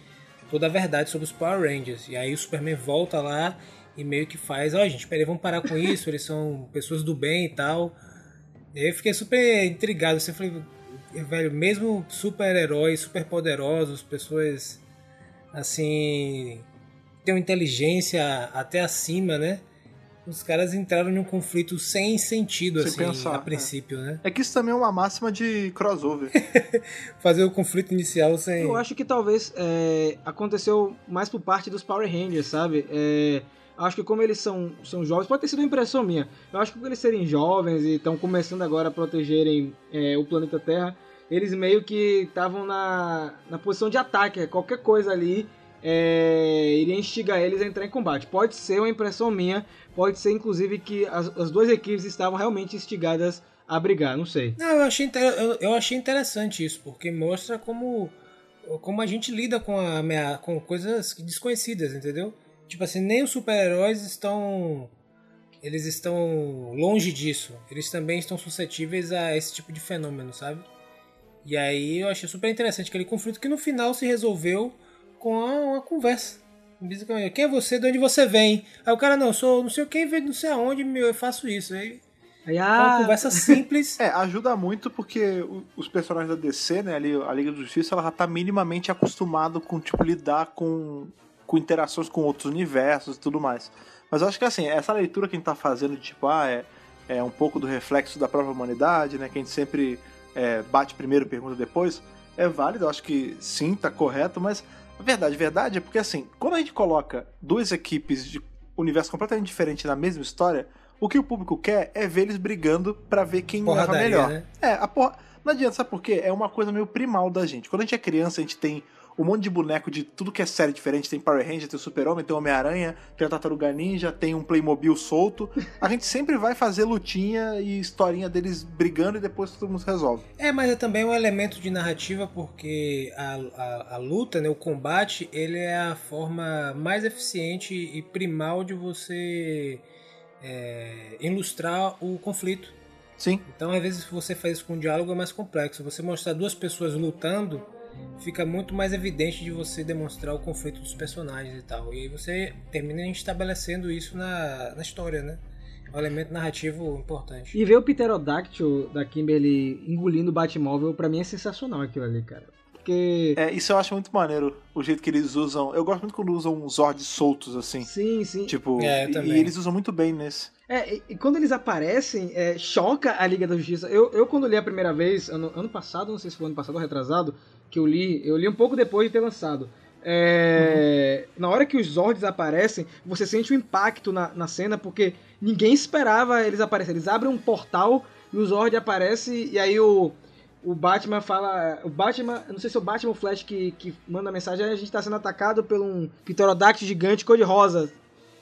toda a verdade sobre os Power Rangers. E aí o Superman volta lá e meio que faz, ó, gente, peraí, vamos parar com isso, eles são pessoas do bem e tal. E aí eu fiquei super intrigado, assim, eu falei, velho, mesmo super-heróis, super poderosos, pessoas assim, tem uma inteligência até acima, né? Os caras entraram em um conflito sem sentido, Sem assim, pensar, a é. princípio, né? É que isso também é uma máxima de crossover. (laughs) Fazer o conflito inicial sem. Eu acho que talvez é, aconteceu mais por parte dos Power Rangers, sabe? É, acho que como eles são, são jovens, pode ter sido uma impressão minha. Eu acho que por eles serem jovens e estão começando agora a protegerem é, o planeta Terra, eles meio que estavam na, na posição de ataque. Qualquer coisa ali, é, iria instigar eles a entrar em combate. Pode ser uma impressão minha, pode ser inclusive que as, as duas equipes estavam realmente instigadas a brigar, não sei. Não, eu achei, eu, eu achei interessante isso, porque mostra como, como a gente lida com, a, com coisas desconhecidas, entendeu? Tipo assim, nem os super-heróis estão. Eles estão longe disso. Eles também estão suscetíveis a esse tipo de fenômeno, sabe? E aí eu achei super interessante aquele conflito que no final se resolveu com uma conversa. Quem é você? De onde você vem? Aí o cara, não, sou não sei quem, vem não sei aonde, eu faço isso. Aí Aí, ah... Uma conversa simples. (laughs) É, ajuda muito porque os personagens da DC, né, ali, a Liga da Justiça, ela já tá minimamente acostumado com, tipo, lidar com, com interações com outros universos e tudo mais. Mas eu acho que, assim, essa leitura que a gente tá fazendo, de, tipo, ah, é, é um pouco do reflexo da própria humanidade, né, que a gente sempre é, bate primeiro e pergunta depois, é válido, eu acho que sim, tá correto, mas a verdade, a verdade é porque, assim, quando a gente coloca duas equipes de universo completamente diferente na mesma história, o que o público quer é ver eles brigando para ver quem leva melhor. Né? É, a porra. Não adianta, sabe por quê? É uma coisa meio primal da gente. Quando a gente é criança, a gente tem um monte de boneco de tudo que é série diferente. Tem Power Ranger, tem o Super-Homem, tem o Homem-Aranha, tem a Tartaruga Ninja, tem um Playmobil solto. A gente sempre vai fazer lutinha e historinha deles brigando e depois todo mundo se resolve. É, mas é também um elemento de narrativa porque a, a, a luta, né, o combate, ele é a forma mais eficiente e primal de você é, ilustrar o conflito. Sim. Então, às vezes, você faz isso com um diálogo é mais complexo. Você mostrar duas pessoas lutando fica muito mais evidente de você demonstrar o conflito dos personagens e tal. E aí você termina estabelecendo isso na, na história, né? É um elemento narrativo importante. E ver o Pterodactyl da Kimberly engolindo o Batmóvel, pra mim é sensacional aquilo ali, cara. Porque. É, isso eu acho muito maneiro. O jeito que eles usam. Eu gosto muito quando usam Zords soltos, assim. Sim, sim. Tipo, é, e, e, eles usam muito bem nesse. É, e, e quando eles aparecem, é, choca a Liga da Justiça. Eu, eu quando li a primeira vez, ano, ano passado, não sei se foi ano passado ou retrasado, que eu li, eu li um pouco depois de ter lançado. É, uhum. Na hora que os Zords aparecem, você sente o um impacto na, na cena, porque ninguém esperava eles aparecerem. Eles abrem um portal e o Zord aparece, e aí o o Batman fala. O Batman. Não sei se é o Batman Flash que, que manda a mensagem. A gente está sendo atacado por um pterodáctilo gigante cor-de-rosa.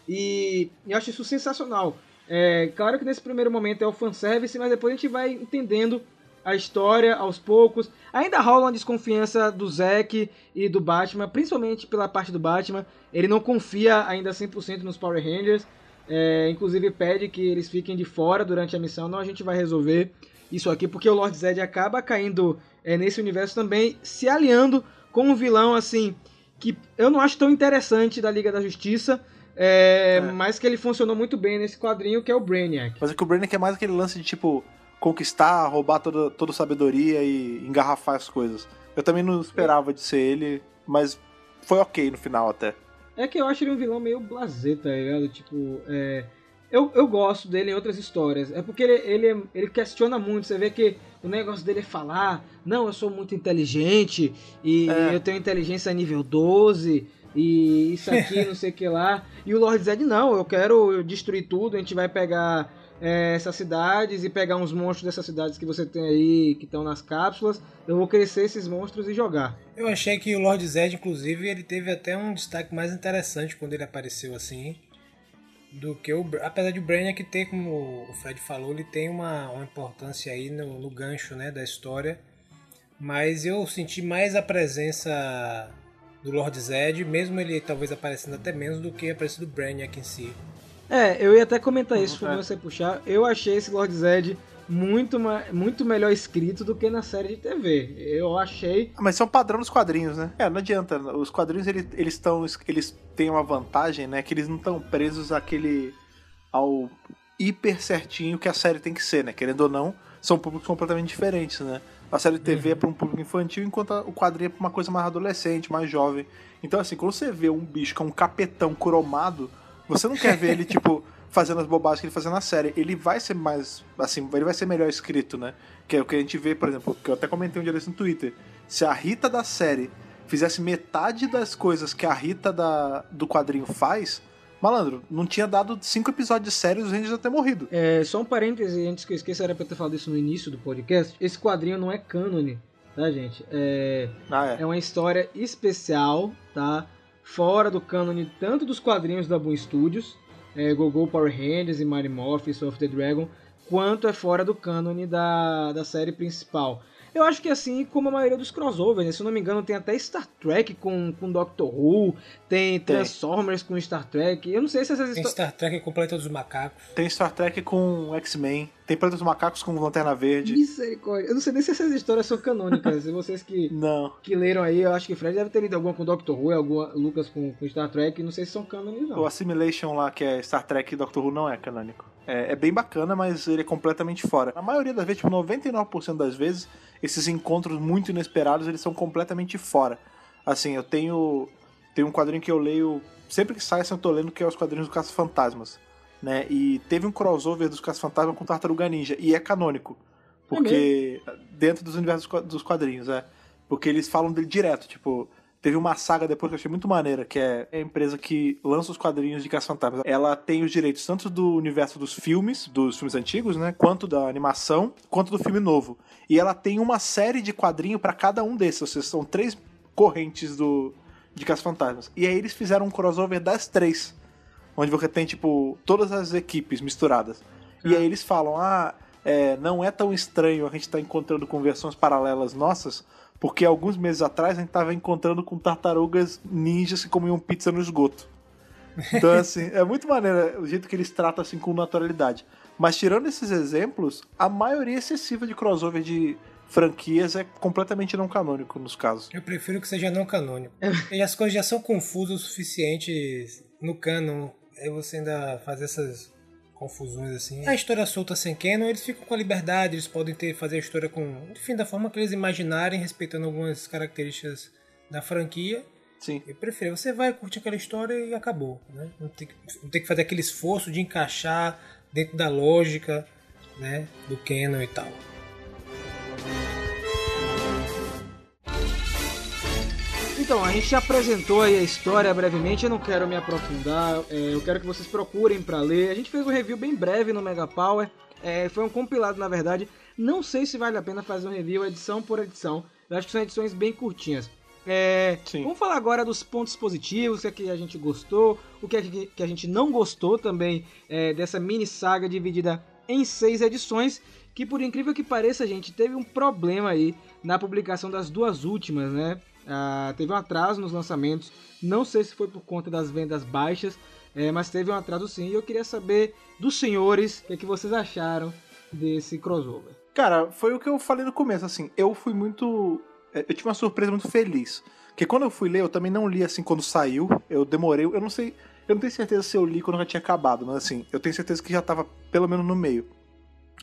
E eu acho isso sensacional. É, claro que nesse primeiro momento é o fanservice, mas depois a gente vai entendendo a história aos poucos. Ainda rola uma desconfiança do Zack e do Batman, principalmente pela parte do Batman. Ele não confia ainda 100% nos Power Rangers. É, inclusive pede que eles fiquem de fora durante a missão. Não, a gente vai resolver isso aqui, porque o Lord Zed acaba caindo é, nesse universo também, se aliando com um vilão assim que eu não acho tão interessante da Liga da Justiça. É, é. Mas que ele funcionou muito bem nesse quadrinho, que é o Brainiac. Mas é que o Brainiac é mais aquele lance de, tipo, conquistar, roubar toda, toda sabedoria e engarrafar as coisas. Eu também não esperava de ser ele, mas foi ok no final até. É que eu acho ele um vilão meio blasé, tá ligado? Tipo, é, eu, eu gosto dele em outras histórias. É porque ele, ele, ele questiona muito. Você vê que o negócio dele é falar: não, eu sou muito inteligente e é. eu tenho inteligência nível 12 e isso aqui, (laughs) não sei o que lá. E o Lord Zed: não, eu quero destruir tudo. A gente vai pegar é, essas cidades e pegar uns monstros dessas cidades que você tem aí, que estão nas cápsulas. Eu vou crescer esses monstros e jogar. Eu achei que o Lord Zed, inclusive, ele teve até um destaque mais interessante quando ele apareceu assim do que o. Apesar de o Brainiac ter, como o Fred falou, ele tem uma, uma importância aí no, no gancho né, da história. Mas eu senti mais a presença do Lord Zed, mesmo ele talvez aparecendo até menos do que a presença do Brainiac em si. É, eu ia até comentar isso quando você puxar. Eu achei esse Lord Zed muito, muito melhor escrito do que na série de TV. Eu achei. Mas são padrão dos quadrinhos, né? É, não adianta. Os quadrinhos eles estão. Eles, eles têm uma vantagem, né? Que eles não estão presos àquele. ao hiper certinho que a série tem que ser, né? Querendo ou não, são públicos completamente diferentes, né? A série de TV uhum. é para um público infantil, enquanto o quadrinho é para uma coisa mais adolescente, mais jovem. Então, assim, quando você vê um bicho que é um capetão cromado, você não quer ver ele, (laughs) tipo, fazendo as bobagens que ele fazia na série. Ele vai ser mais, assim, ele vai ser melhor escrito, né? Que é o que a gente vê, por exemplo, que eu até comentei um dia desse no Twitter. Se a Rita da série fizesse metade das coisas que a Rita da, do quadrinho faz, malandro, não tinha dado cinco episódios de série e os Rangers já ter morrido. É, só um parêntese, antes que eu esqueça, era pra eu ter falado isso no início do podcast. Esse quadrinho não é cânone, tá, gente? É, ah, é. é uma história especial, tá? fora do cânone tanto dos quadrinhos da Boom Studios, é, Gogo Power Rangers e Mighty Morphin of the Dragon, quanto é fora do cânone da, da série principal. Eu acho que assim como a maioria dos crossovers, né? se eu não me engano, tem até Star Trek com, com Doctor Who, tem Transformers tem. com Star Trek. Eu não sei se essas Tem Star Trek com Planeta dos Macacos. Tem Star Trek com X-Men. Tem Planeta dos Macacos com Lanterna Verde. Misericórdia. Eu não sei nem se essas histórias são canônicas. vocês que, (laughs) não. que leram aí, eu acho que Fred deve ter lido alguma com Doctor Who, alguma Lucas com, com Star Trek. Não sei se são canônicos, não. O Assimilation lá, que é Star Trek e Doctor Who, não é canônico. É, é, bem bacana, mas ele é completamente fora. Na maioria das vezes, tipo, 99% das vezes, esses encontros muito inesperados, eles são completamente fora. Assim, eu tenho, tenho um quadrinho que eu leio, sempre que sai, assim, eu tô lendo, que é os quadrinhos do Caça Fantasmas. Né? E teve um crossover dos Caça Fantasmas com Tartaruga Ninja, e é canônico. Porque. É dentro dos universos dos quadrinhos, é. Porque eles falam dele direto, tipo, Teve uma saga depois que eu achei muito maneira, que é a empresa que lança os quadrinhos de Caça-Fantasmas. Ela tem os direitos tanto do universo dos filmes, dos filmes antigos, né? Quanto da animação, quanto do filme novo. E ela tem uma série de quadrinhos para cada um desses. Ou seja, são três correntes do de Caça-Fantasmas. E aí eles fizeram um crossover das três. Onde você tem, tipo, todas as equipes misturadas. E aí eles falam, ah, é, não é tão estranho a gente estar tá encontrando com versões paralelas nossas, porque alguns meses atrás a gente tava encontrando com tartarugas ninjas que comiam pizza no esgoto. Então, (laughs) assim, é muito maneiro o jeito que eles tratam assim com naturalidade. Mas tirando esses exemplos, a maioria excessiva de crossover de franquias é completamente não canônico nos casos. Eu prefiro que seja não canônico. e as coisas já são confusas o suficiente no canon. Aí você ainda faz essas confusões assim. A história solta sem canon, eles ficam com a liberdade, eles podem ter fazer a história com, enfim, da forma que eles imaginarem, respeitando algumas características da franquia. Sim. Eu prefiro, você vai curtir aquela história e acabou, né? Não tem, não tem que fazer aquele esforço de encaixar dentro da lógica, né, do canon e tal. Então, a gente apresentou aí a história brevemente, eu não quero me aprofundar, é, eu quero que vocês procurem para ler. A gente fez um review bem breve no Mega Power, é, foi um compilado na verdade. Não sei se vale a pena fazer um review edição por edição, eu acho que são edições bem curtinhas. É, vamos falar agora dos pontos positivos, o que, é que a gente gostou, o que, é que a gente não gostou também é, dessa mini saga dividida em seis edições, que por incrível que pareça, gente, teve um problema aí na publicação das duas últimas, né? Uh, teve um atraso nos lançamentos. Não sei se foi por conta das vendas baixas, é, mas teve um atraso sim. E eu queria saber dos senhores o que, é que vocês acharam desse crossover. Cara, foi o que eu falei no começo, assim. Eu fui muito. É, eu tive uma surpresa muito feliz. Porque quando eu fui ler, eu também não li assim quando saiu. Eu demorei. Eu não sei. Eu não tenho certeza se eu li quando já tinha acabado, mas assim, eu tenho certeza que já tava pelo menos no meio.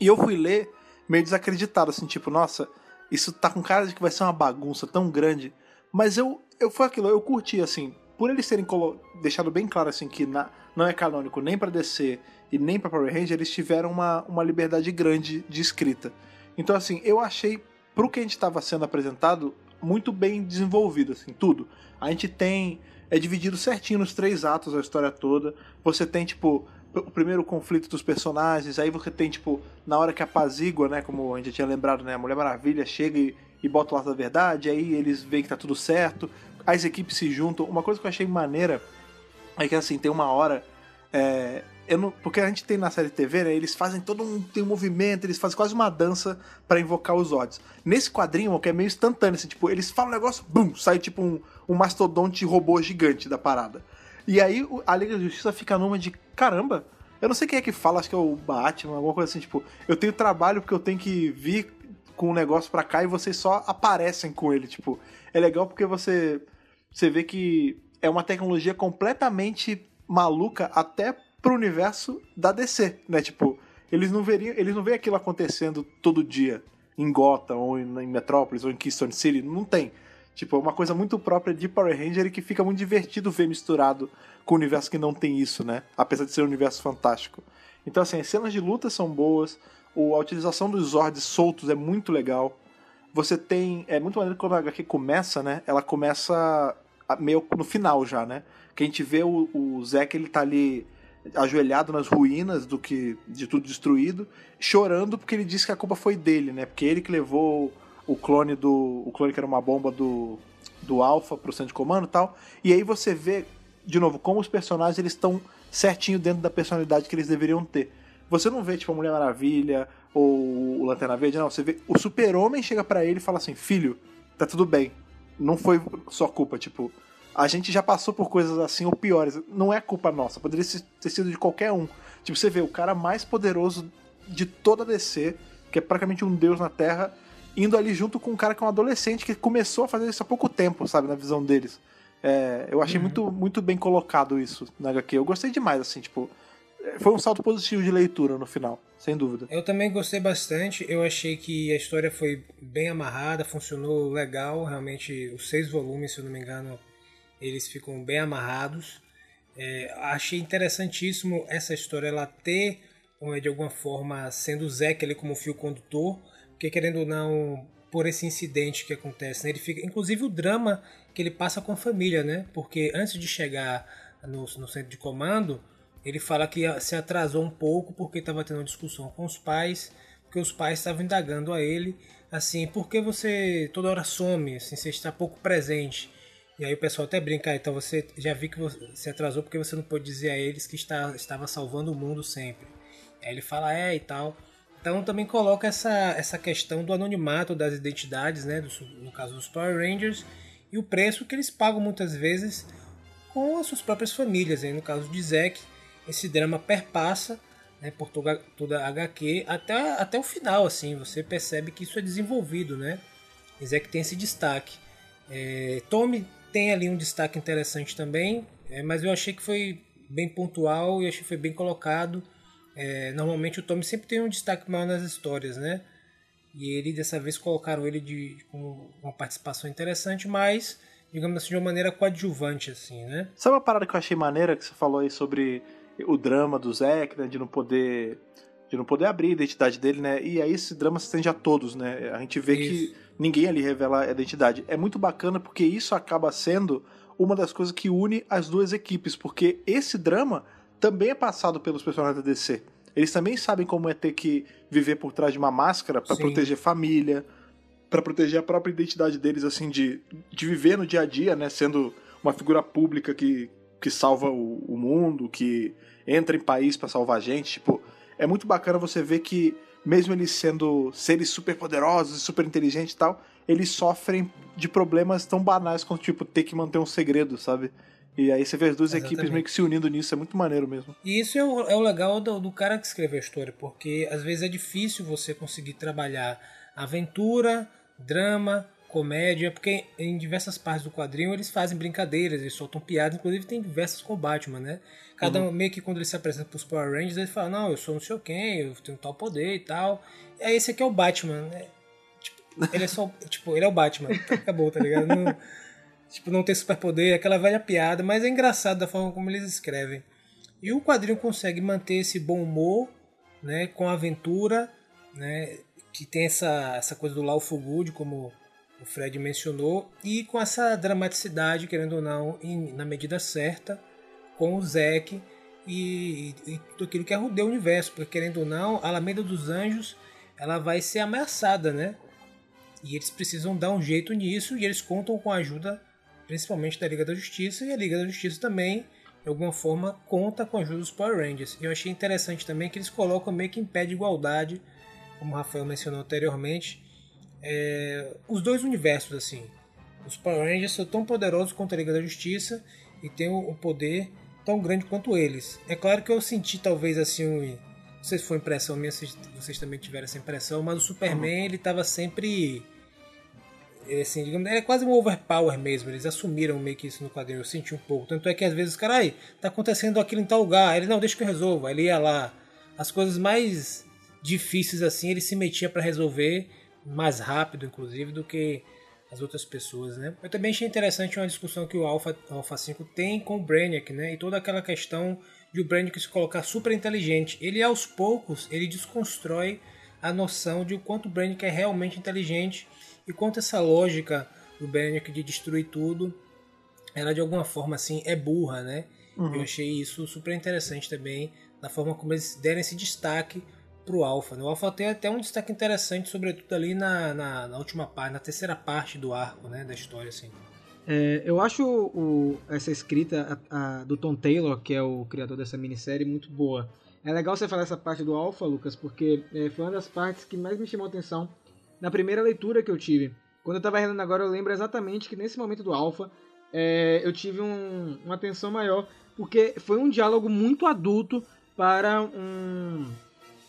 E eu fui ler meio desacreditado, assim, tipo, nossa, isso tá com cara de que vai ser uma bagunça tão grande. Mas eu, eu foi aquilo, eu curti, assim, por eles terem deixado bem claro, assim, que na, não é canônico nem para DC e nem para Power Ranger, eles tiveram uma, uma liberdade grande de escrita. Então, assim, eu achei, pro que a gente estava sendo apresentado, muito bem desenvolvido, assim, tudo. A gente tem. É dividido certinho nos três atos a história toda. Você tem, tipo, o primeiro conflito dos personagens, aí você tem, tipo, na hora que apazigua, né? Como a gente já tinha lembrado, né? A Mulher Maravilha chega e e bota o lado da verdade, aí eles veem que tá tudo certo, as equipes se juntam. Uma coisa que eu achei maneira é que assim, tem uma hora. É, eu não, porque a gente tem na série TV, né? Eles fazem todo um, tem um movimento, eles fazem quase uma dança para invocar os odds. Nesse quadrinho, que é meio instantâneo, assim, tipo, eles falam um negócio, bum, sai tipo um, um mastodonte robô gigante da parada. E aí a Liga da Justiça fica numa de caramba. Eu não sei quem é que fala, acho que é o Batman, alguma coisa assim, tipo, eu tenho trabalho porque eu tenho que vir com um negócio pra cá e vocês só aparecem com ele. Tipo, é legal porque você, você vê que é uma tecnologia completamente maluca até pro universo da DC, né? Tipo, eles não veriam, eles não veem aquilo acontecendo todo dia em Gotham ou em, Metrópolis ou em Keystone City, não tem. Tipo, é uma coisa muito própria de Power Ranger e que fica muito divertido ver misturado com o universo que não tem isso, né? Apesar de ser um universo fantástico. Então, assim, as cenas de luta são boas, a utilização dos Zords soltos é muito legal. Você tem. É muito maneiro quando a HQ começa, né? Ela começa meio no final já, né? Que a gente vê o, o Zack, ele tá ali ajoelhado nas ruínas do que de tudo destruído, chorando porque ele disse que a culpa foi dele, né? Porque ele que levou o clone do o clone que era uma bomba do do Alpha pro centro de comando e tal. E aí você vê, de novo, como os personagens eles estão certinho dentro da personalidade que eles deveriam ter. Você não vê, tipo, a Mulher Maravilha ou o Lanterna Verde, não. Você vê o super-homem chega para ele e fala assim, filho, tá tudo bem. Não foi sua culpa, tipo... A gente já passou por coisas assim ou piores. Não é culpa nossa, poderia ter sido de qualquer um. Tipo, você vê o cara mais poderoso de toda a DC, que é praticamente um deus na Terra, indo ali junto com um cara que é um adolescente que começou a fazer isso há pouco tempo, sabe, na visão deles. É, eu achei uhum. muito, muito bem colocado isso na HQ. Eu gostei demais, assim, tipo. Foi um salto positivo de leitura no final, sem dúvida. Eu também gostei bastante. Eu achei que a história foi bem amarrada, funcionou legal. Realmente, os seis volumes, se eu não me engano, eles ficam bem amarrados. É, achei interessantíssimo essa história ela ter, de alguma forma, sendo o Zack ali como fio condutor, porque querendo ou não, por esse incidente que acontece, né, ele fica, inclusive o drama que ele passa com a família, né? Porque antes de chegar no, no centro de comando, ele fala que se atrasou um pouco porque estava tendo uma discussão com os pais, porque os pais estavam indagando a ele, assim, por que você toda hora some, assim, você está pouco presente. E aí o pessoal até brinca, ah, então você já vi que você se atrasou porque você não pôde dizer a eles que está, estava salvando o mundo sempre. Aí ele fala, é e tal. Então também coloca essa, essa questão do anonimato das identidades, né, do, no caso dos Power Rangers, e o preço que eles pagam muitas vezes com as suas próprias famílias. Aí, no caso de Zack, esse drama perpassa né, por toda, toda a HQ até, até o final. assim Você percebe que isso é desenvolvido. Né? E Zack tem esse destaque. É, Tommy tem ali um destaque interessante também, é, mas eu achei que foi bem pontual e achei que foi bem colocado. É, normalmente o Tommy sempre tem um destaque maior nas histórias, né? E ele dessa vez colocaram ele de, com uma participação interessante, mas digamos assim de uma maneira coadjuvante assim, né? Sabe uma parada que eu achei maneira que você falou aí sobre o drama do Zack, né, de não poder de não poder abrir a identidade dele, né? E aí esse drama se estende a todos, né? A gente vê isso. que ninguém ali revela a identidade. É muito bacana porque isso acaba sendo uma das coisas que une as duas equipes, porque esse drama também é passado pelos personagens da DC. Eles também sabem como é ter que viver por trás de uma máscara para proteger família, para proteger a própria identidade deles, assim, de, de viver no dia a dia, né? Sendo uma figura pública que, que salva o, o mundo, que entra em país para salvar a gente. Tipo, é muito bacana você ver que, mesmo eles sendo seres super poderosos, super inteligentes e tal, eles sofrem de problemas tão banais quanto, tipo, ter que manter um segredo, sabe? E aí você vê as duas Exatamente. equipes meio que se unindo nisso, é muito maneiro mesmo. E isso é o, é o legal do, do, cara que escreveu a história, porque às vezes é difícil você conseguir trabalhar aventura, drama, comédia, porque em diversas partes do quadrinho eles fazem brincadeiras, eles soltam piadas, inclusive tem diversas com o Batman, né? Cada uhum. um, meio que quando ele se apresenta pros Power Rangers, ele fala, não, eu sou não sei quem, eu tenho tal poder e tal. E aí esse aqui é o Batman, né? Tipo, ele é só, (laughs) tipo, ele é o Batman, acabou, tá ligado? Não, tipo, não ter superpoder, aquela velha piada, mas é engraçado da forma como eles escrevem. E o quadrinho consegue manter esse bom humor, né, com aventura, né, que tem essa, essa coisa do Lawful Good, como o Fred mencionou, e com essa dramaticidade, querendo ou não, em, na medida certa, com o Zack e, e, e tudo aquilo que é o universo, porque querendo ou não, a Alameda dos Anjos ela vai ser ameaçada, né? E eles precisam dar um jeito nisso e eles contam com a ajuda principalmente da Liga da Justiça, e a Liga da Justiça também, de alguma forma, conta com a ajuda dos Power Rangers. E eu achei interessante também que eles colocam meio que em pé de igualdade, como o Rafael mencionou anteriormente, é, os dois universos, assim. Os Power Rangers são tão poderosos quanto a Liga da Justiça e têm um poder tão grande quanto eles. É claro que eu senti talvez assim um, não sei se foi impressão minha, se vocês também tiveram essa impressão, mas o Superman uhum. ele estava sempre assim, digamos, é quase um overpower mesmo. Eles assumiram meio que isso no quadrinho, eu senti um pouco. Tanto é que às vezes, cara, aí, tá acontecendo aquilo em tal lugar. Ele, não, deixa que eu resolva. Ele ia lá. As coisas mais difíceis assim, ele se metia para resolver mais rápido, inclusive, do que as outras pessoas, né? Eu também achei interessante uma discussão que o Alpha, Alpha 5 tem com o Brainiac, né? E toda aquela questão de o Brainiac se colocar super inteligente. Ele, aos poucos, ele desconstrói a noção de o quanto o Brainiac é realmente inteligente e quanto essa lógica do Brainiac de destruir tudo, ela de alguma forma assim é burra, né? Uhum. Eu achei isso super interessante também, da forma como eles deram esse destaque pro Alpha. Né? O Alpha tem até um destaque interessante, sobretudo ali na, na, na última parte, na terceira parte do arco, né, da história, assim. É, eu acho o, essa escrita a, a, do Tom Taylor, que é o criador dessa minissérie, muito boa. É legal você falar essa parte do Alpha, Lucas, porque é, foi uma das partes que mais me chamou a atenção na primeira leitura que eu tive. Quando eu tava relendo agora, eu lembro exatamente que nesse momento do Alpha, é, eu tive um, uma atenção maior, porque foi um diálogo muito adulto para um,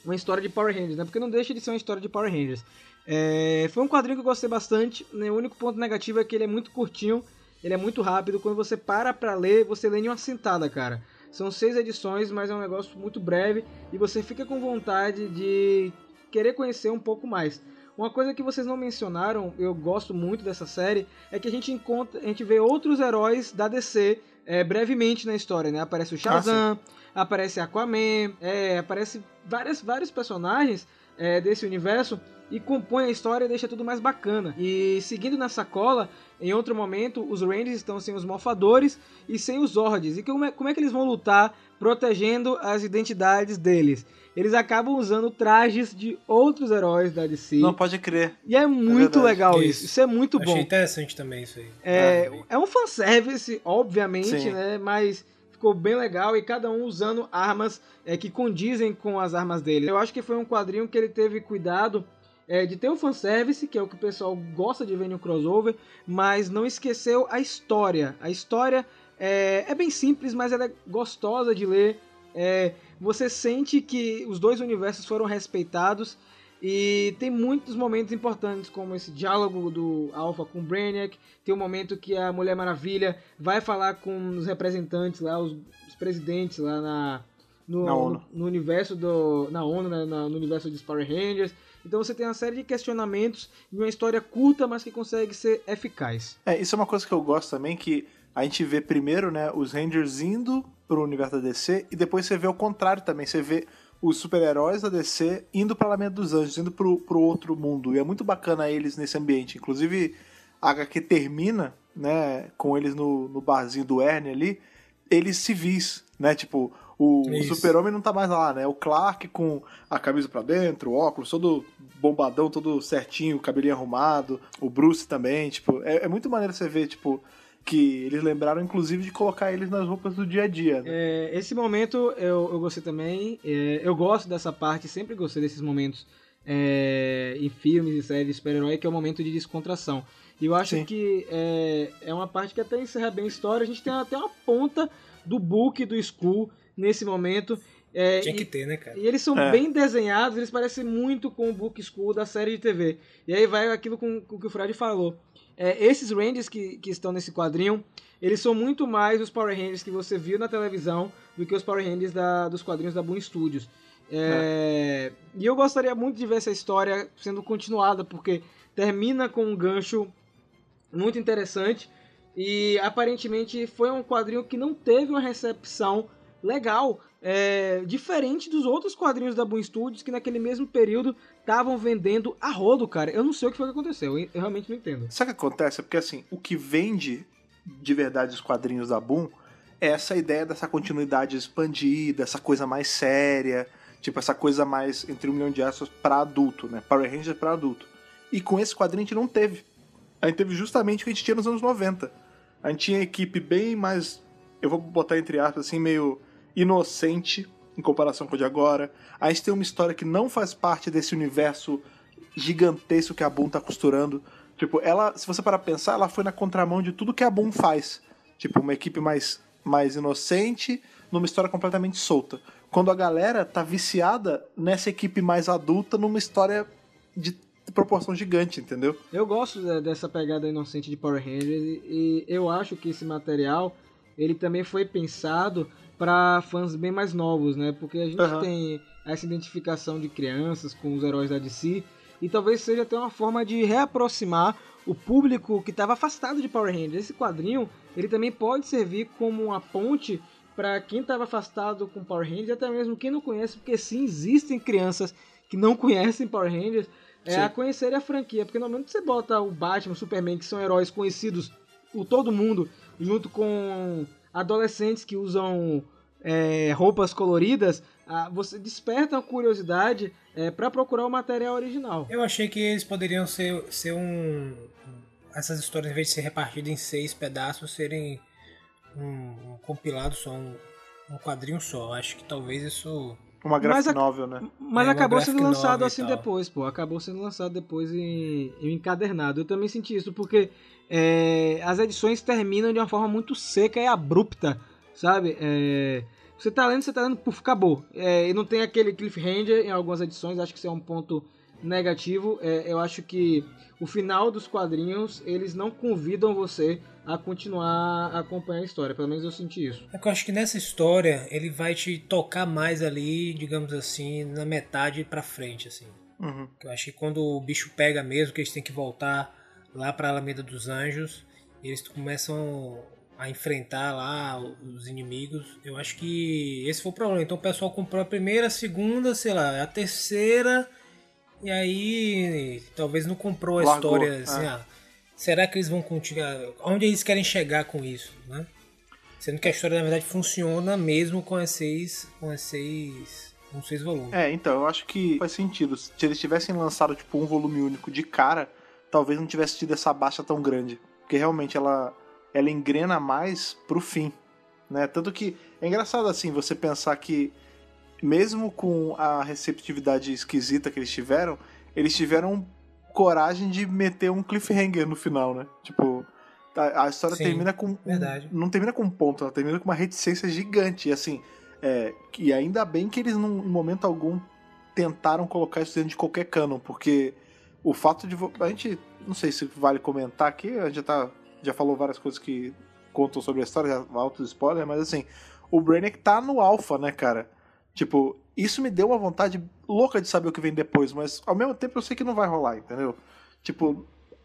uma história de Power Rangers, né? Porque não deixa de ser uma história de Power Rangers. É, foi um quadrinho que eu gostei bastante. Né? O único ponto negativo é que ele é muito curtinho, ele é muito rápido. Quando você para pra ler, você lê em uma sentada, cara. São seis edições, mas é um negócio muito breve e você fica com vontade de querer conhecer um pouco mais. Uma coisa que vocês não mencionaram, eu gosto muito dessa série, é que a gente encontra, a gente vê outros heróis da DC é, brevemente na história, né? Aparece o Shazam, ah, aparece Aquaman, é, aparece várias, vários personagens é, desse universo e compõe a história e deixa tudo mais bacana. E seguindo nessa cola, em outro momento, os Rangers estão sem os Morfadores e sem os Zords. E como é, como é que eles vão lutar protegendo as identidades deles? Eles acabam usando trajes de outros heróis da DC. Não pode crer. E é muito é legal isso. isso. Isso é muito Achei bom. Achei interessante também isso aí. É, ah, é um fanservice, obviamente, Sim. né? Mas ficou bem legal e cada um usando armas é, que condizem com as armas dele. Eu acho que foi um quadrinho que ele teve cuidado é, de ter o fanservice, que é o que o pessoal gosta de ver no crossover, mas não esqueceu a história. A história é, é bem simples, mas ela é gostosa de ler. É, você sente que os dois universos foram respeitados e tem muitos momentos importantes, como esse diálogo do Alpha com o Brainiac. Tem um momento que a Mulher Maravilha vai falar com os representantes lá, os, os presidentes lá na, no, no, no, universo do. Na ONU, né, na, no universo dos Power Rangers. Então você tem uma série de questionamentos e uma história curta, mas que consegue ser eficaz. É, isso é uma coisa que eu gosto também, que a gente vê primeiro, né, os Rangers indo pro universo da DC, e depois você vê o contrário também, você vê os super-heróis da DC indo para Lamento dos Anjos, indo pro, pro outro mundo. E é muito bacana eles nesse ambiente. Inclusive, a HQ termina, né, com eles no, no barzinho do Ernie ali, eles civis, né, tipo, o, o super-homem não tá mais lá, né? O Clark com a camisa para dentro, o óculos, todo bombadão, todo certinho, cabelinho arrumado. O Bruce também, tipo, é, é muito maneiro você ver, tipo, que eles lembraram, inclusive, de colocar eles nas roupas do dia a dia. Né? É, esse momento eu, eu gostei também. É, eu gosto dessa parte, sempre gostei desses momentos é, em filmes e séries de super-herói, que é o momento de descontração. E eu acho Sim. que é, é uma parte que até encerra bem a história. A gente tem até uma ponta do book do Skull nesse momento. É, Tinha que ter, né, cara? E eles são é. bem desenhados, eles parecem muito com o Book School da série de TV. E aí vai aquilo com, com que o Fred falou. É, esses Rangers que, que estão nesse quadrinho, eles são muito mais os Power Rangers que você viu na televisão do que os Power Rangers da, dos quadrinhos da Boom Studios. É, é. E eu gostaria muito de ver essa história sendo continuada, porque termina com um gancho muito interessante. E aparentemente foi um quadrinho que não teve uma recepção legal, é, diferente dos outros quadrinhos da Boom Studios que naquele mesmo período estavam vendendo a rodo, cara. Eu não sei o que foi que aconteceu, eu realmente não entendo. Sabe o que acontece? É porque assim, o que vende de verdade os quadrinhos da Boom é essa ideia dessa continuidade expandida, essa coisa mais séria, tipo essa coisa mais entre um milhão de aspas para adulto, né? Power Rangers para adulto. E com esse quadrinho a gente não teve. A gente teve justamente o que a gente tinha nos anos 90. A gente tinha equipe bem mais, eu vou botar entre aspas assim, meio inocente em comparação com o de agora. A gente tem uma história que não faz parte desse universo gigantesco que a Boom tá costurando. Tipo, ela, se você parar pra pensar, ela foi na contramão de tudo que a Boom faz. Tipo, uma equipe mais, mais inocente, numa história completamente solta. Quando a galera tá viciada nessa equipe mais adulta, numa história de proporção gigante, entendeu? Eu gosto dessa pegada inocente de Power Rangers e eu acho que esse material ele também foi pensado para fãs bem mais novos, né? Porque a gente uhum. tem essa identificação de crianças com os heróis da DC e talvez seja até uma forma de reaproximar o público que estava afastado de Power Rangers. Esse quadrinho ele também pode servir como uma ponte para quem estava afastado com Power Rangers, até mesmo quem não conhece, porque sim existem crianças que não (laughs) conhecem Power Rangers, é a conhecer a franquia, porque normalmente você bota o Batman, o Superman, que são heróis conhecidos por todo mundo, junto com adolescentes que usam é, roupas coloridas, ah, você desperta a curiosidade é, para procurar o material original. Eu achei que eles poderiam ser, ser um essas histórias, em vez de ser repartidas em seis pedaços, serem um, um compilado só, um, um quadrinho só. Acho que talvez isso. Uma graphic novel, né? Mas É, acabou sendo lançado assim depois, pô. Acabou sendo lançado depois em, em encadernado. Eu também senti isso, porque é, as edições terminam de uma forma muito seca e abrupta, sabe? É, você tá lendo, você tá lendo, puf, acabou. É, e não tem aquele cliffhanger em algumas edições, acho que isso é um ponto negativo. É, eu acho que o final dos quadrinhos, eles não convidam você a continuar a acompanhar a história. Pelo menos eu senti isso. É que eu acho que nessa história ele vai te tocar mais ali, digamos assim, na metade pra frente, assim. Uhum. Eu acho que quando o bicho pega mesmo, que eles têm que voltar lá pra Alameda dos Anjos, eles começam a enfrentar lá os inimigos. Eu acho que esse foi o problema. Então o pessoal comprou a primeira, a segunda, sei lá, a terceira, e aí talvez não comprou a Largou, história assim, é. ah, será que eles vão continuar? Onde eles querem chegar com isso, né? Sendo que a história na verdade funciona mesmo com as seis, com as seis, com os seis volumes. É, então, eu acho que faz sentido. Se eles tivessem lançado, tipo, um volume único de cara, talvez não tivesse tido essa baixa tão grande. Porque realmente ela, ela engrena mais pro fim. Né? Tanto que é engraçado assim você pensar que, mesmo com a receptividade esquisita que eles tiveram, eles tiveram coragem de meter um cliffhanger no final, né? Tipo, a, a história Sim, termina com. verdade. não termina com um ponto, ela termina com uma reticência gigante. E assim, é, e ainda bem que eles, num em momento algum, tentaram colocar isso dentro de qualquer canon, porque o fato de. A gente. Não sei se vale comentar aqui, a gente já, tá, já falou várias coisas que contam sobre a história, alto spoiler, mas assim, o Brainiac tá no alpha, né, cara? Tipo, isso me deu uma vontade louca de saber o que vem depois, mas ao mesmo tempo eu sei que não vai rolar, entendeu? Tipo,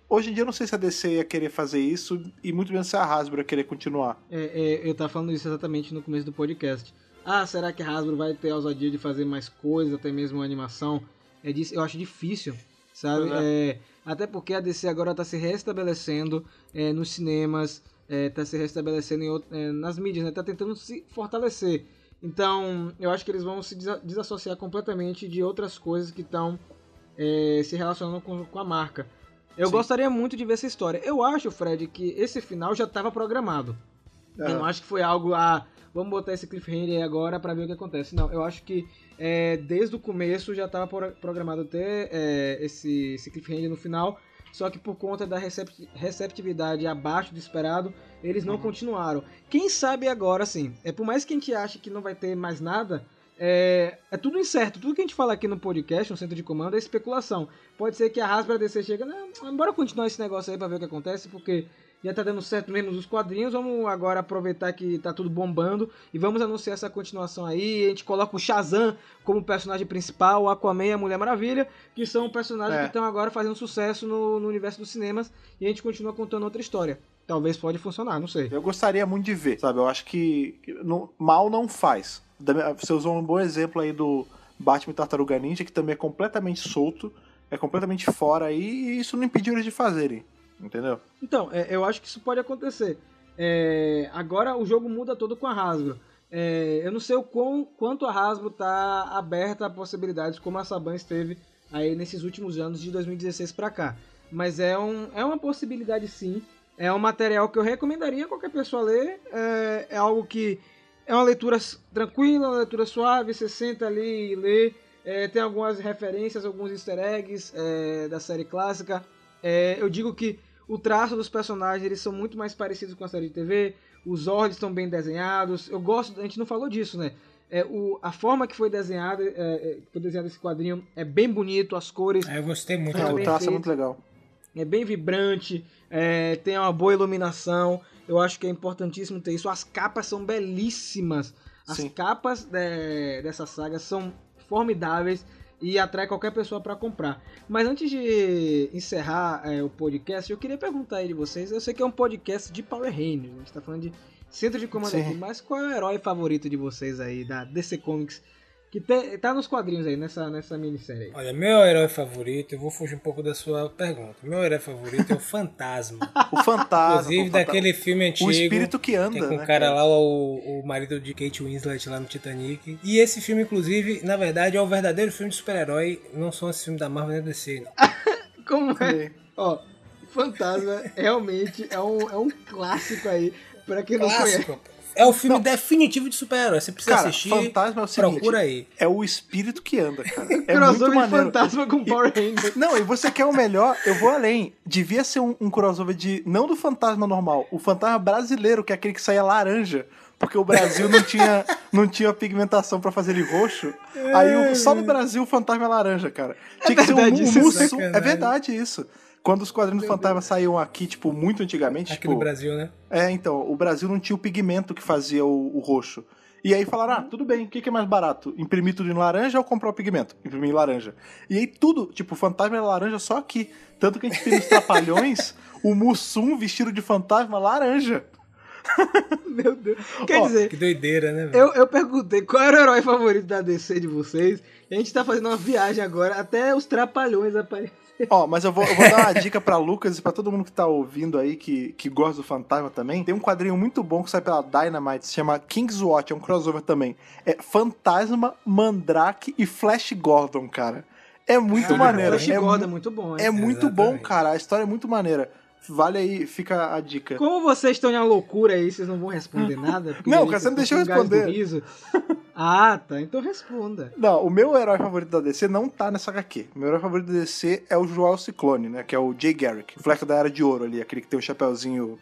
hoje em dia eu não sei se a DC ia querer fazer isso e muito menos se a Hasbro ia querer continuar. É, é, eu tava falando isso exatamente no começo do podcast. Ah, será que a Hasbro vai ter a ousadia de fazer mais coisas, até mesmo animação? É disso, eu acho difícil, sabe? Pois É, até porque a DC agora tá se restabelecendo é, nos cinemas, é, tá se restabelecendo em out- é, nas mídias, né? Tá tentando se fortalecer. Então, eu acho que eles vão se desa- desassociar completamente de outras coisas que estão é, se relacionando com, com a marca. Eu Sim. gostaria muito de ver essa história. Eu acho, Fred, que esse final já estava programado. Eu não acho que foi algo, ah, vamos botar esse cliffhanger aí agora pra ver o que acontece. Não, eu acho que é, desde o começo já estava programado ter é, esse, esse cliffhanger no final, só que por conta da recept- receptividade abaixo do esperado, eles não Uhum. continuaram. Quem sabe agora, assim, é por mais que a gente ache que não vai ter mais nada, é, é tudo incerto. Tudo que a gente fala aqui no podcast, no centro de comando, é especulação. Pode ser que a a DC chega, não, bora continuar esse negócio aí pra ver o que acontece, porque já tá dando certo mesmo nos quadrinhos, vamos agora aproveitar que tá tudo bombando e vamos anunciar essa continuação aí. A gente coloca o Shazam como personagem principal, o Aquaman e a Mulher Maravilha, que são personagens É. que estão agora fazendo sucesso no, no universo dos cinemas e a gente continua contando outra história. Talvez pode funcionar, não sei. Eu gostaria muito de ver, sabe? Eu acho que mal não faz. Você usou um bom exemplo aí do Batman Tartaruga Ninja, que também é completamente solto, é completamente fora aí, e isso não impediu eles de fazerem, entendeu? Então, é, eu acho que isso pode acontecer. É, agora o jogo muda todo com a Hasbro. É, eu não sei o quão, quanto a Hasbro tá aberta a possibilidades como a Saban esteve aí nesses últimos anos de 2016 para cá. Mas é, um, é uma possibilidade sim. É um material que eu recomendaria a qualquer pessoa ler. É, é algo que é uma leitura tranquila, uma leitura suave. Você senta ali e lê. É, tem algumas referências, alguns easter eggs é, da série clássica. É, eu digo que o traço dos personagens eles são muito mais parecidos com a série de TV. Os Zords estão bem desenhados. Eu gosto, a gente não falou disso, né? É, o, a forma que foi desenhada, é, é, que foi desenhado esse quadrinho é bem bonito, as cores Aí eu gostei muito. É, É, o bem traço é muito legal. é bem vibrante, é, tem uma boa iluminação. Eu acho que é importantíssimo ter isso. As capas são belíssimas. As Sim. capas de- dessa saga são formidáveis e atrai qualquer pessoa para comprar. Mas antes de encerrar é, o podcast, eu queria perguntar aí de vocês. Eu sei que é um podcast de Power Rangers, a gente tá falando de centro de comando Sim. aqui, mas qual é o herói favorito de vocês aí da DC Comics? Que te- tá nos quadrinhos aí, nessa, nessa minissérie aí. Olha, meu herói favorito, eu vou fugir um pouco da sua pergunta. Meu herói favorito é o Fantasma. (laughs) O fantasma. Inclusive o daquele filme antigo. O espírito que anda, Que é com né? o cara lá, o, o marido de Kate Winslet lá no Titanic. E esse filme, inclusive, na verdade, é o verdadeiro filme de super-herói. Não são esses filmes da Marvel nem do DC. não. (laughs) Como é? Sim. Ó, Fantasma realmente é um, é um clássico aí, pra quem não Clássico. conhece. É o filme definitivo de super-herói. Você precisa Cara, assistir. Fantasma é o seguinte, procura aí. é o espírito que anda, cara. É muito Crossover de maneiro. fantasma com Power Rangers. Não, e você quer o melhor, eu vou além. Devia ser um, um crossover de. Não do fantasma normal, o fantasma brasileiro, que é aquele que saía laranja. Porque o Brasil não tinha, não tinha pigmentação pra fazer ele roxo. Aí o- só no Brasil o fantasma é laranja, cara. Tinha que ser um, verdade um isso, sacanagem. É verdade isso. Quando os quadrinhos do fantasma saíam aqui, tipo, muito antigamente, Aqui tipo. no Brasil, né? É, então, o Brasil não tinha o pigmento que fazia o, o roxo. E aí falaram, ah, tudo bem, o que, que é mais barato? Imprimir tudo em laranja ou comprar o pigmento? Imprimir em laranja. E aí tudo, tipo, o fantasma era laranja só aqui. Tanto que a gente tem nos Trapalhões (laughs) o Mussum vestido de fantasma laranja. (laughs) Meu Deus. Quer Ó, dizer, Que doideira, né? velho? eu, eu perguntei qual era o herói favorito da DC de vocês. E a gente tá fazendo uma viagem agora até os trapalhões aparecerem. Ó, mas eu vou, eu vou dar uma dica pra Lucas e pra todo mundo que tá ouvindo aí, que, que gosta do fantasma também. Tem um quadrinho muito bom que sai pela Dynamite, se chama King's Watch, é um crossover também. É Fantasma, Mandrake e Flash Gordon, cara. É muito Ah, maneiro. Flash É, Gordon é mu- muito bom, hein? é muito bom, Exatamente. cara. A história é muito maneira. Vale aí, fica a dica. Como vocês estão na loucura aí, vocês não vão responder (laughs) nada? Não, cara, você não tô deixou eu responder. (laughs) Ah, tá. Então responda. Não, o meu herói favorito da DC não tá nessa HQ. Meu herói favorito da DC é o Joel Ciclone, né? Que é o Jay Garrick. O Fleck da Era de Ouro ali, aquele que tem o chapéuzinho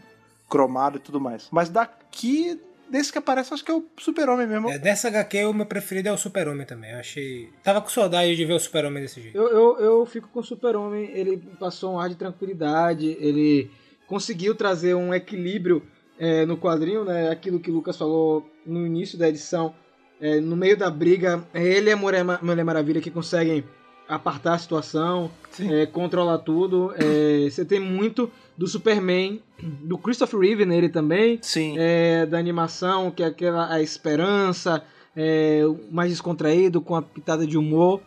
cromado e tudo mais. Mas daqui, desse que aparece, acho que é o Super-Homem mesmo. É, dessa HQ, o meu preferido é o Super-Homem também. Eu achei. Tava com saudade de ver o Super-Homem desse jeito. Eu, eu, eu fico com o Super-Homem, ele passou um ar de tranquilidade, ele conseguiu trazer um equilíbrio é, no quadrinho, né? Aquilo que o Lucas falou no início da edição. É, no meio da briga, é ele e a Mulher Maravilha que conseguem apartar a situação, é, controlar tudo. É, você tem muito do Superman, do Christopher Reeve nele também, Sim. é, da animação, que é aquela a esperança, é, mais descontraído, com a pitada de humor.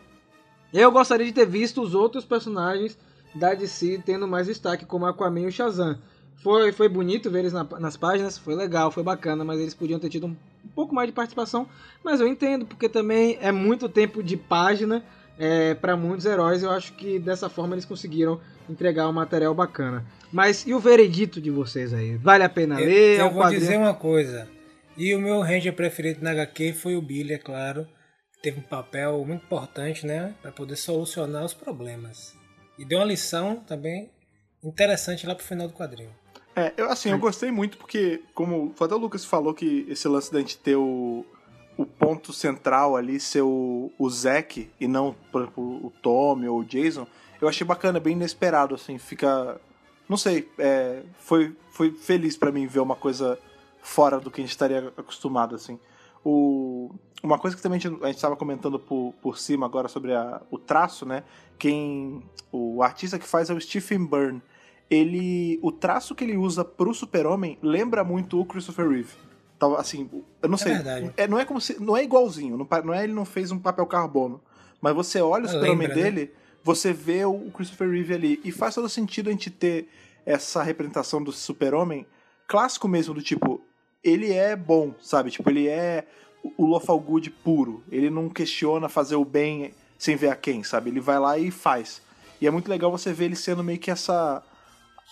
Eu gostaria de ter visto os outros personagens da DC tendo mais destaque, como Aquaman e o Shazam. Foi, foi bonito ver eles na- nas páginas, foi legal, foi bacana, mas eles podiam ter tido um, um pouco mais de participação. Mas eu entendo, porque também é muito tempo de página é, para muitos heróis. Eu acho que dessa forma eles conseguiram entregar um material bacana. Mas e o veredito de vocês aí? Vale a pena Eu, ler? É eu um vou quadrinho- dizer uma coisa. E o meu Ranger preferido na HQ foi o Billy, é claro. Teve um papel muito importante, né? Pra poder solucionar os problemas. E deu uma lição também interessante lá pro final do quadrinho. É, eu, assim, eu gostei muito porque, como o Lucas falou que esse lance da gente ter o, o ponto central ali ser o, o Zack e não, por exemplo, o Tommy ou o Jason, eu achei bacana, bem inesperado, assim, fica... Não sei, é, foi, foi feliz pra mim ver uma coisa fora do que a gente estaria acostumado, assim. O, uma coisa que também a gente estava comentando por, por cima agora sobre a, o traço, né? Quem o artista que faz é o Stephen Byrne. Ele, o traço que ele usa pro Super-Homem lembra muito o Christopher Reeve. Então, assim, eu não É sei, verdade. é, não é como se, não é igualzinho, não, não é ele não fez um papel carbono, mas você olha o Ah, Super-Homem né? dele, você vê o Christopher Reeve ali e faz todo sentido a gente ter essa representação do Super-Homem clássico mesmo do tipo, ele é bom, sabe? Tipo, ele é o Lawful Good puro. Ele não questiona fazer o bem sem ver a quem, sabe? Ele vai lá e faz. E é muito legal você ver ele sendo meio que essa.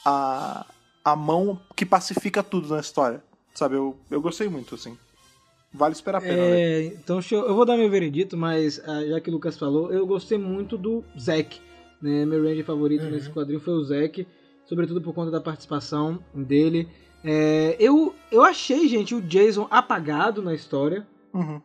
a, a mão que pacifica tudo na história. Sabe? Eu, eu gostei muito, assim. Vale esperar a pena, né? É, então deixa eu, eu vou dar meu veredito, mas ah, já que o Lucas falou, eu gostei muito do Zack. Né? Meu ranger favorito Uhum. nesse quadrinho foi o Zack, sobretudo por conta da participação dele. É, eu, eu achei, gente, o Jason apagado na história. Uhum.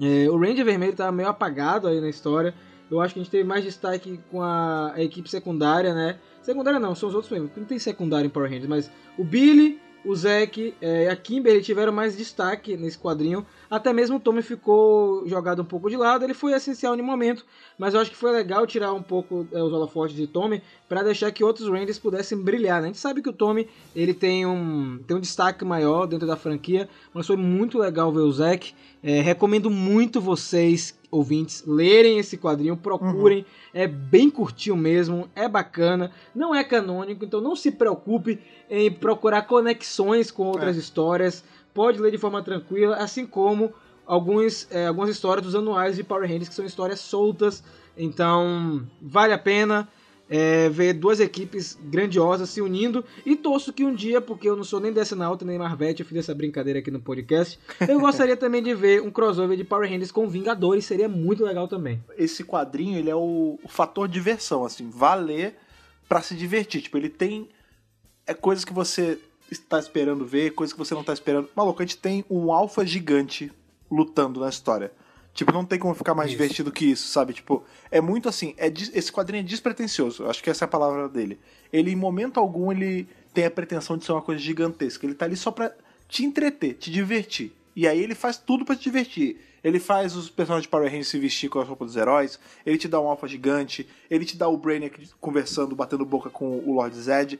É, o Ranger Vermelho tava meio apagado aí na história. Eu acho que a gente teve mais destaque com a, a equipe secundária, né? Secundária não, são os outros mesmo. Não tem secundário em Power Rangers, mas o Billy, o Zack é, e a Kimberly tiveram mais destaque nesse quadrinho. Até mesmo o Tommy ficou jogado um pouco de lado. Ele foi essencial no momento, mas eu acho que foi legal tirar um pouco é, os holofotes de Tommy para deixar que outros Rangers pudessem brilhar. Né? A gente sabe que o Tommy ele tem um, tem um destaque maior dentro da franquia, mas foi muito legal ver o Zack. É, recomendo muito vocês, ouvintes, lerem esse quadrinho, procurem. É bem curtinho mesmo, é bacana, não é canônico, então não se preocupe em procurar conexões com outras histórias. Pode ler de forma tranquila, assim como alguns, é, algumas histórias dos anuais de Power Rangers, que são histórias soltas. Então, vale a pena. É, ver duas equipes grandiosas se unindo e torço que um dia, porque eu não sou nem dessa na outra nem Marvete, eu fiz essa brincadeira aqui no podcast, eu gostaria também de ver um crossover de Power Rangers com Vingadores, seria muito legal também. Esse quadrinho, ele é o, o fator diversão, assim, valer para se divertir, tipo, ele tem é coisas que você está esperando ver, coisas que você não está esperando. Maluco, a gente tem um alfa gigante lutando na história. Tipo, não tem como ficar mais isso. divertido que isso, sabe? Tipo, é muito assim, é esse quadrinho é despretensioso, acho que essa é a palavra dele. Ele, em momento algum, ele tem a pretensão de ser uma coisa gigantesca. Ele tá ali só pra te entreter, te divertir. E aí ele faz tudo para te divertir. Ele faz os personagens de Power Rangers se vestir com a roupa dos heróis, ele te dá um alfa gigante, ele te dá o Brainiac conversando, batendo boca com o Lord Zed.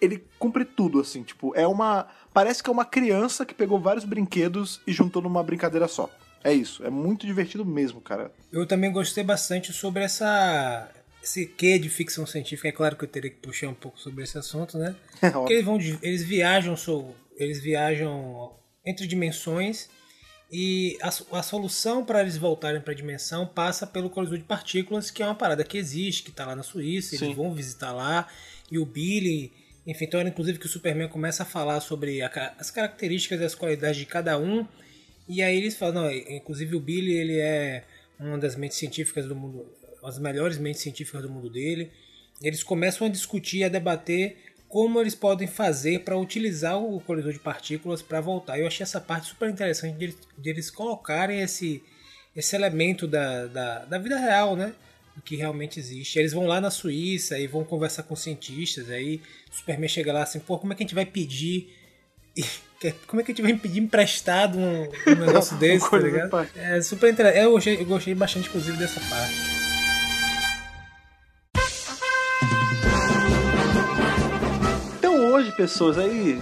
Ele cumpre tudo, assim, tipo, é uma. Parece que é uma criança que pegou vários brinquedos e juntou numa brincadeira só. É isso, é muito divertido mesmo, cara. Eu também gostei bastante sobre essa esse quê de ficção científica. É claro que eu teria que puxar um pouco sobre esse assunto, né? (laughs) Porque eles vão eles viajam, eles viajam entre dimensões e a, a solução para eles voltarem para a dimensão passa pelo colisor de partículas, que é uma parada que existe, que está lá na Suíça, eles Sim. vão visitar lá e o Billy enfim, então era inclusive que o Superman começa a falar sobre a, as características e as qualidades de cada um e aí eles falam, não, inclusive o Billy ele é uma das mentes científicas do mundo, as melhores mentes científicas do mundo dele. Eles começam a discutir, a debater como eles podem fazer para utilizar o colisor de partículas para voltar. Eu achei essa parte super interessante de de eles colocarem esse, esse elemento da, da, da, vida real, né? Do que realmente existe. Eles vão lá na Suíça e vão conversar com cientistas. Aí Superman chega lá assim, pô, como é que a gente vai pedir como é que a gente vai pedir emprestado um, um (laughs) negócio desse, tá ligado? É super interessante. Eu gostei, eu gostei bastante, inclusive, dessa parte. Então hoje, pessoas, aí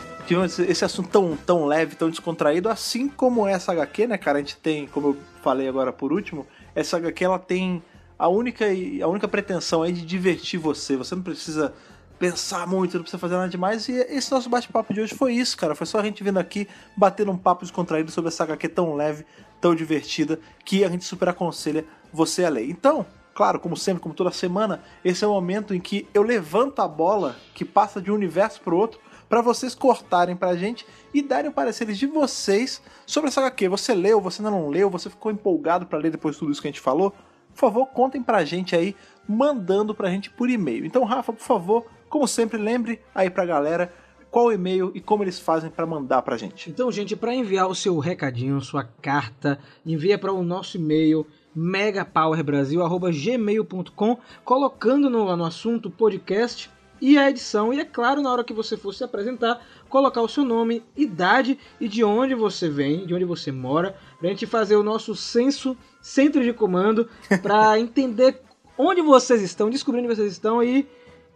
esse assunto tão, tão leve, tão descontraído, assim como essa HQ, né, cara? A gente tem, como eu falei agora por último, essa HQ ela tem a única, a única pretensão aí de divertir você. Você não precisa pensar muito, não precisa fazer nada demais. E esse nosso bate-papo de hoje foi isso, cara. Foi só a gente vindo aqui batendo um papo descontraído sobre essa HQ tão leve, tão divertida, que a gente super aconselha você a ler. Então, claro, como sempre, como toda semana, esse é o momento em que eu levanto a bola que passa de um universo para outro para vocês cortarem pra gente e darem pareceres de vocês sobre essa HQ. Você leu, você ainda não leu, você ficou empolgado para ler depois de tudo isso que a gente falou? Por favor, contem pra gente aí, mandando pra gente por e-mail. Então, Rafa, por favor, como sempre, lembre aí pra galera qual e-mail e como eles fazem para mandar pra gente. Então, gente, para enviar o seu recadinho, sua carta, envia para o nosso e-mail megapowerbrasil@gmail.com, colocando no, no assunto podcast e a edição. E é claro, na hora que você for se apresentar, colocar o seu nome, idade e de onde você vem, de onde você mora, pra gente fazer o nosso censo, centro de comando, para (laughs) entender onde vocês estão, descobrir onde vocês estão e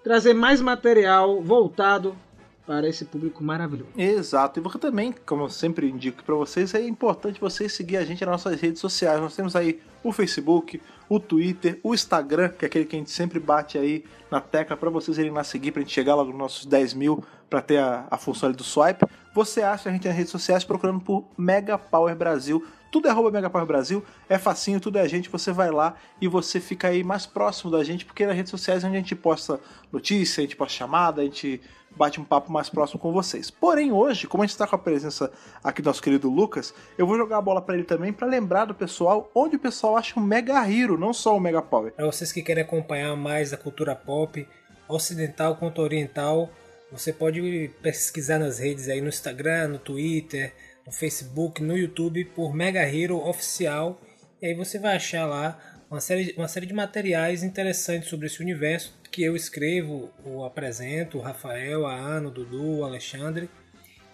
trazer mais material voltado para esse público maravilhoso. Exato. E você também, como eu sempre indico para vocês, é importante vocês seguir a gente nas nossas redes sociais. Nós temos aí o Facebook, o Twitter, o Instagram, que é aquele que a gente sempre bate aí na tecla para vocês irem lá seguir, para a gente chegar logo nos nossos 10 mil para ter a, a função do swipe. Você acha a gente nas redes sociais procurando por Mega Power Brasil tudo é arroba Megapower Brasil, é facinho, tudo é a gente, você vai lá e você fica aí mais próximo da gente, porque nas redes sociais é onde a gente posta notícia, a gente posta chamada, a gente bate um papo mais próximo com vocês. Porém, hoje, como a gente está com a presença aqui do nosso querido Lucas, eu vou jogar a bola para ele também para lembrar do pessoal onde o pessoal acha um Mega Hero, não só o Mega Power. Para vocês que querem acompanhar mais a cultura pop, ocidental quanto oriental, você pode pesquisar nas redes aí no Instagram, no Twitter, no Facebook, no YouTube por Mega Hero Oficial. E aí você vai achar lá uma série, uma série de materiais interessantes sobre esse universo que eu escrevo ou apresento, o Rafael, a Ana, o Dudu, o Alexandre.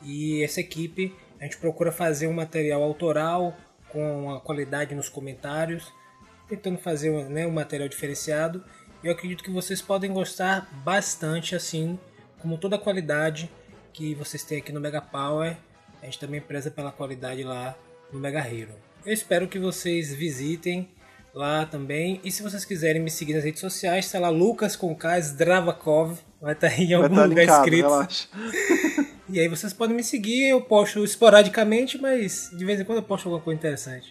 E essa equipe, a gente procura fazer um material autoral com a qualidade nos comentários, tentando fazer né, um material diferenciado. Eu acredito que vocês podem gostar bastante, assim como toda a qualidade que vocês têm aqui no Mega Power a gente também preza pela qualidade lá no Mega Hero. Eu espero que vocês visitem lá também. E se vocês quiserem me seguir nas redes sociais, está lá Lucas com K Dravakov. Vai estar tá em algum tá lugar linkado, escrito. (laughs) E aí vocês podem me seguir, eu posto esporadicamente, mas de vez em quando eu posto alguma coisa interessante.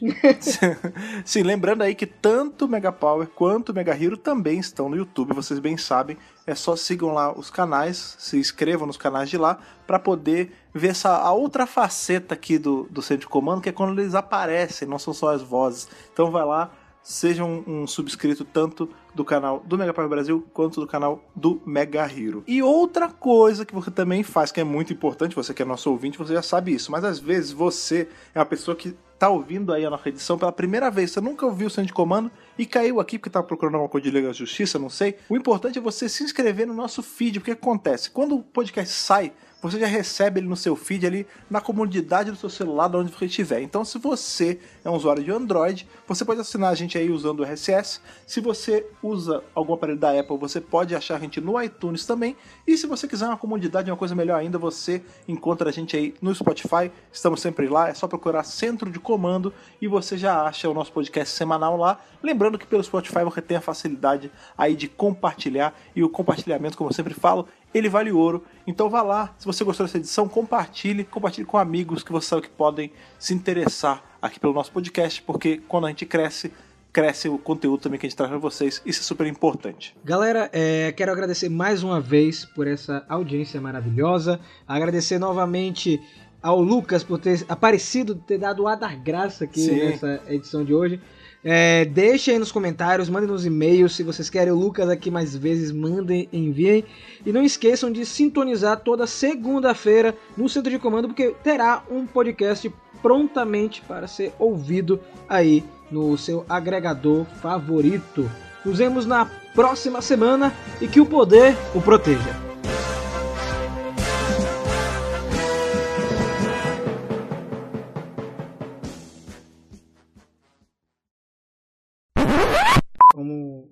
(laughs) Sim, lembrando aí que tanto Mega Power quanto Mega Hero também estão no YouTube, vocês bem sabem. É só sigam lá os canais, se inscrevam nos canais de lá para poder ver essa a outra faceta aqui do, do centro de comando, que é quando eles aparecem, não são só as vozes. Então vai lá, seja um, um, subscrito tanto do canal do Mega Power Brasil quanto do canal do Mega Hero. E outra coisa que você também faz, que é muito importante, você que é nosso ouvinte, você já sabe isso, mas às vezes você é uma pessoa que tá ouvindo aí a nossa edição pela primeira vez, você nunca ouviu o centro de comando e caiu aqui porque tá procurando uma coisa de Liga da Justiça, não sei. O importante é você se inscrever no nosso feed, porque acontece? Quando o podcast sai, você já recebe ele no seu feed ali na comodidade do seu celular, de onde você estiver. Então, se você é um usuário de Android, você pode assinar a gente aí usando o RSS. Se você usa algum aparelho da Apple, você pode achar a gente no iTunes também. E se você quiser uma comodidade, uma coisa melhor ainda, você encontra a gente aí no Spotify. Estamos sempre lá, é só procurar Centro de Comando e você já acha o nosso podcast semanal lá. Lembrando que pelo Spotify você tem a facilidade aí de compartilhar e o compartilhamento, como eu sempre falo, ele vale ouro. Então vá lá, se você gostou dessa edição, compartilhe, compartilhe com amigos que você sabe que podem se interessar aqui pelo nosso podcast, porque quando a gente cresce, cresce o conteúdo também que a gente traz para vocês. Isso é super importante. Galera, é, quero agradecer mais uma vez por essa audiência maravilhosa. Agradecer novamente ao Lucas por ter aparecido, ter dado o ar da graça aqui Sim. nessa edição de hoje. É, deixem aí nos comentários, mandem nos e-mails. Se vocês querem o Lucas aqui mais vezes, mandem, enviem. E não esqueçam de sintonizar toda segunda-feira no Centro de Comando, porque terá um podcast prontamente para ser ouvido aí no seu agregador favorito. Nos vemos na próxima semana e que o poder o proteja.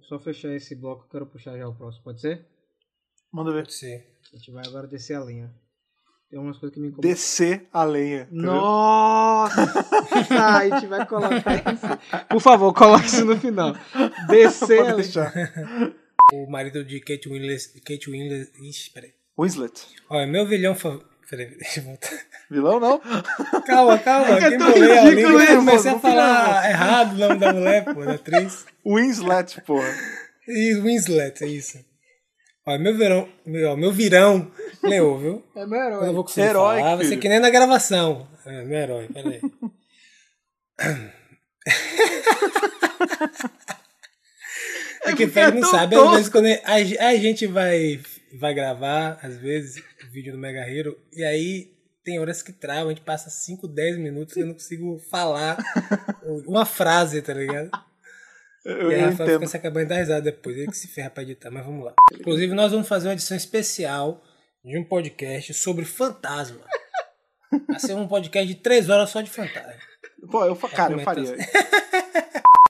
Só fechar esse bloco, eu quero puxar já o próximo, pode ser? Manda ver. Pode ser. A gente vai agora descer a linha. Tem umas coisas que me incomodam. Descer a lenha. Tá Nossa! (laughs) a gente vai colocar isso. Por favor, coloque isso no final. Descer a lenha. O marido de Kate Winslet. Kate Winslet. Ixi, peraí. Winslet. Olha, meu vilão. Peraí, deixa eu voltar. Vilão não? Calma, calma. (laughs) É Quem tão a ridículo isso, eu comecei pô, a falar errado o nome da mulher, pô, da atriz. Winslet, porra. E Winslet, é isso. Olha, meu verão. Meu, ó, meu virão. Leu, viu? É meu Eu herói. vou conseguir Herói, falar, vai ser que nem na gravação. É, meu herói, peraí. (laughs) É que o é Fred não sabe, às vezes quando a, a gente vai, vai gravar, às vezes, vídeo do Mega Hero, e aí tem horas que trava, a gente passa 5, 10 minutos e eu não consigo falar (laughs) uma frase, tá ligado? Eu, e aí Rafael fica se acabando de dar risada depois, ele que se ferra pra editar, mas vamos lá. Inclusive, nós vamos fazer uma edição especial de um podcast sobre fantasma. Vai ser um podcast de 3 horas só de fantasma. Pô, eu, fa- cara, eu faria. (laughs)